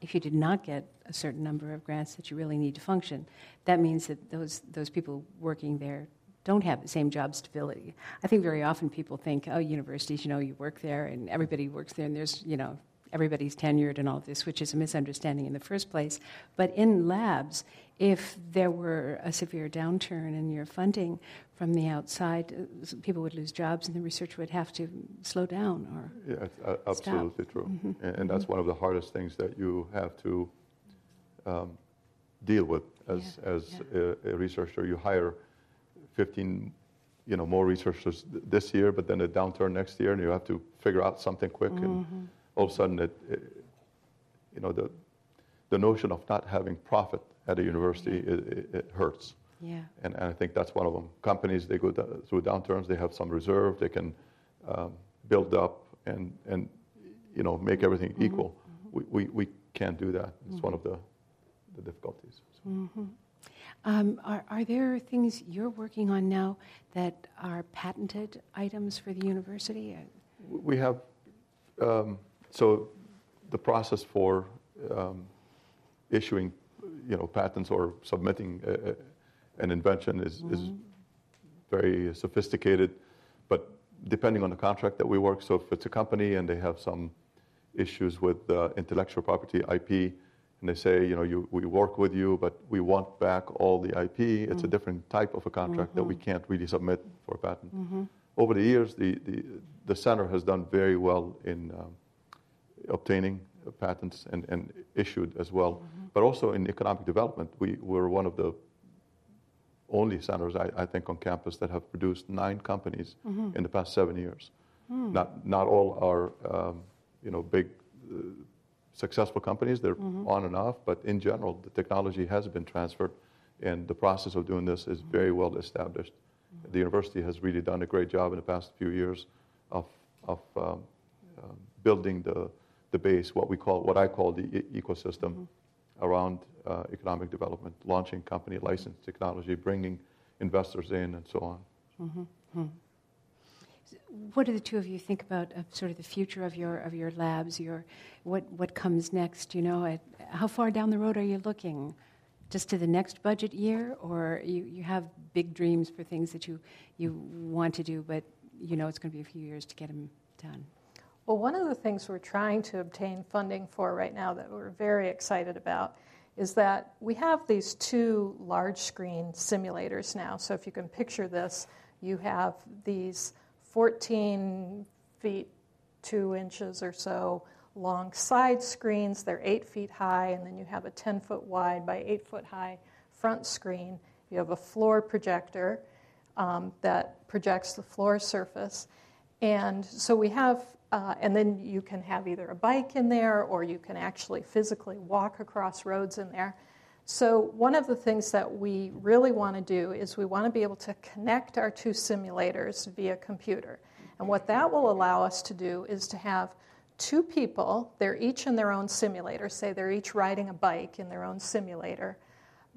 if you did not get a certain number of grants that you really need to function, that means that those, those people working there don't have the same job stability. I think very often people think, oh, universities, you know, you work there and everybody works there and there's, you know, everybody's tenured and all of this, which is a misunderstanding in the first place. But in labs, if there were a severe downturn in your funding from the outside, people would lose jobs and the research would have to slow down or yeah, uh, absolutely stop. true. Mm-hmm. And, and, that's one of the hardest things that you have to um, deal with as, yeah. as yeah. A, a, researcher. You hire 15 you know, more researchers th- this year, but then a downturn next year, and you have to figure out something quick. Mm-hmm. And all of a sudden, it, it, you know, the, the notion of not having profit at a university, it, it hurts. Yeah. And, and, I think that's one of them. Companies, they go through downturns, they have some reserve, they can um, build up and, and, you know, make everything mm-hmm. equal. Mm-hmm. We, we, we can't do that. It's mm-hmm. one of the, the difficulties. So. Mm-hmm. Um, are, are there things you're working on now that are patented items for the university? We have, um, so the process for um, issuing, you know, patents or submitting a, a, an invention is, mm-hmm. is very sophisticated, but depending on the contract that we work, so if it's a company and they have some issues with uh, intellectual property, IP, and they say, you know, you, we work with you, but we want back all the IP. It's mm-hmm. a different type of a contract mm-hmm. that we mm-hmm. can't really submit for a patent. Mm-hmm. Over the years, the, the, the center has done very well in um, obtaining patents and, and issued as well, mm-hmm. but also in economic development. We were one of the only centers, I, I think, on campus that have produced nine companies mm-hmm. in the past seven years. Mm. Not, not all are, um, you know, big uh, successful companies. They're mm-hmm. on and off, but in general, the technology has been transferred, and the process of doing this is mm-hmm. very well established. Mm-hmm. The university has really done a great job in the past few years of, of um, uh, building the, the base, what we call, what I call the e- ecosystem mm-hmm. around uh, economic development, launching company licensed technology, bringing investors in, and so on. Mm-hmm. Hmm what do the two of you think about uh, sort of the future of your of your labs? Your what what comes next? You know, at, how far down the road are you looking? Just to the next budget year, or you, you have big dreams for things that you you want to do, but you know it's going to be a few years to get them done. Well, one of the things we're trying to obtain funding for right now that we're very excited about is that we have these two large screen simulators now. So if you can picture this, you have these 14 feet, 2 inches or so long side screens. They're 8 feet high, and then you have a 10 foot wide by 8 foot high front screen. You have a floor projector um, that projects the floor surface. And so we have, uh, and then you can have either a bike in there or you can actually physically walk across roads in there. So, one of the things that we really want to do is we want to be able to connect our two simulators via computer. And what that will allow us to do is to have two people, they're each in their own simulator, say they're each riding a bike in their own simulator,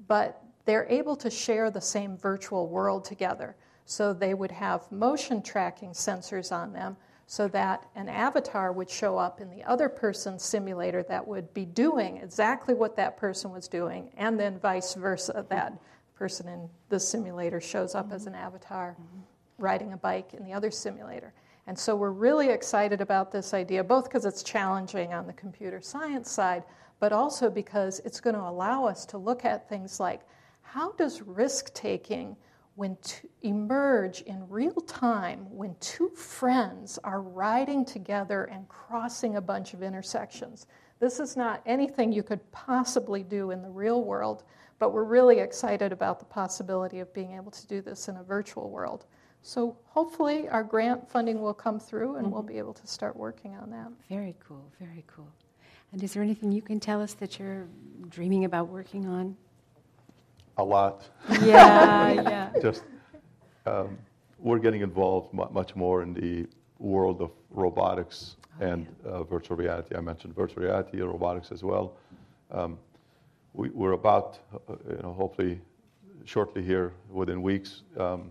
but they're able to share the same virtual world together. So, they would have motion tracking sensors on them so that an avatar would show up in the other person's simulator that would be doing exactly what that person was doing, and then vice versa. That person in the simulator shows up mm-hmm. as an avatar mm-hmm. riding a bike in the other simulator. And so we're really excited about this idea, both because it's challenging on the computer science side, but also because it's going to allow us to look at things like how does risk taking when to emerge in real time when two friends are riding together and crossing a bunch of intersections. This is not anything you could possibly do in the real world, but we're really excited about the possibility of being able to do this in a virtual world. So hopefully our grant funding will come through and mm-hmm. we'll be able to start working on that. Very cool, very cool. And is there anything you can tell us that you're dreaming about working on? A lot. Yeah, yeah. Just um, we're getting involved mu- much more in the world of robotics and uh, virtual reality. I mentioned virtual reality and robotics as well. Um, we, we're about, uh, you know, hopefully shortly here, within weeks, um,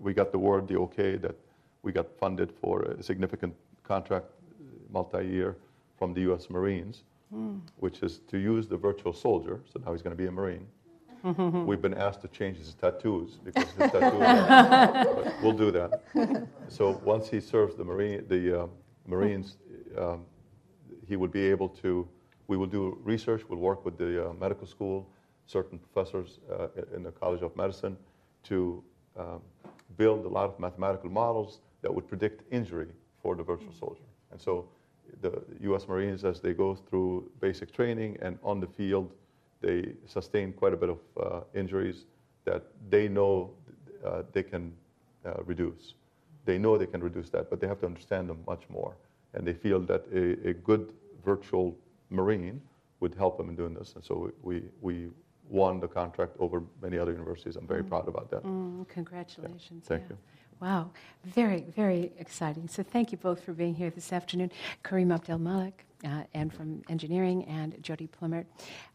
we got the word, the okay, that we got funded for a significant contract, multi-year, from the U.S. Marines, which is to use the virtual soldier. So now he's going to be a Marine. We've been asked to change his tattoos because his tattoos. Are, we'll do that. So once he serves the Marine, the uh, Marines, um, he would be able to. We will do research. We'll work with the uh, medical school, certain professors uh, in the College of Medicine, to um, build a lot of mathematical models that would predict injury for the virtual soldier. And so, the U.S. Marines, as they go through basic training and on the field, they sustain quite a bit of uh, injuries that they know uh, they can uh, reduce. They know they can reduce that, but they have to understand them much more. And they feel that a, a good virtual Marine would help them in doing this. And so we, we won the contract over many other universities. I'm very proud about that. Mm, congratulations. Thank yeah. you. Wow, very, very exciting. So thank you both for being here this afternoon. Karim Abdel-Malek, uh, and from engineering, and Jody Plumert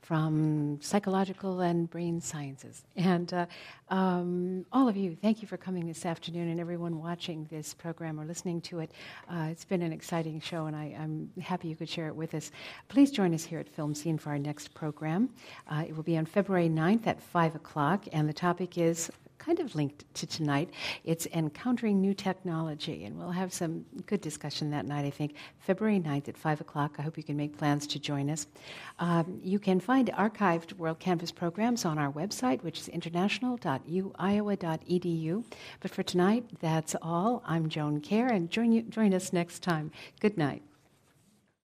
from psychological and brain sciences. And uh, um, all of you, thank you for coming this afternoon, and everyone watching this program or listening to it. Uh, it's been an exciting show, and I, am happy you could share it with us. Please join us here at FilmScene for our next program. Uh, it will be on February 9th at 5 o'clock, and the topic is kind of linked to tonight. It's Encountering New Technology, and we'll have some good discussion that night, I think. February 9th at 5 o'clock. I hope you can make plans to join us. Um, you can find archived WorldCanvass programs on our website, which is international.uiowa.edu. But for tonight, that's all. I'm Joan Kjaer, and join, you, join us next time. Good night.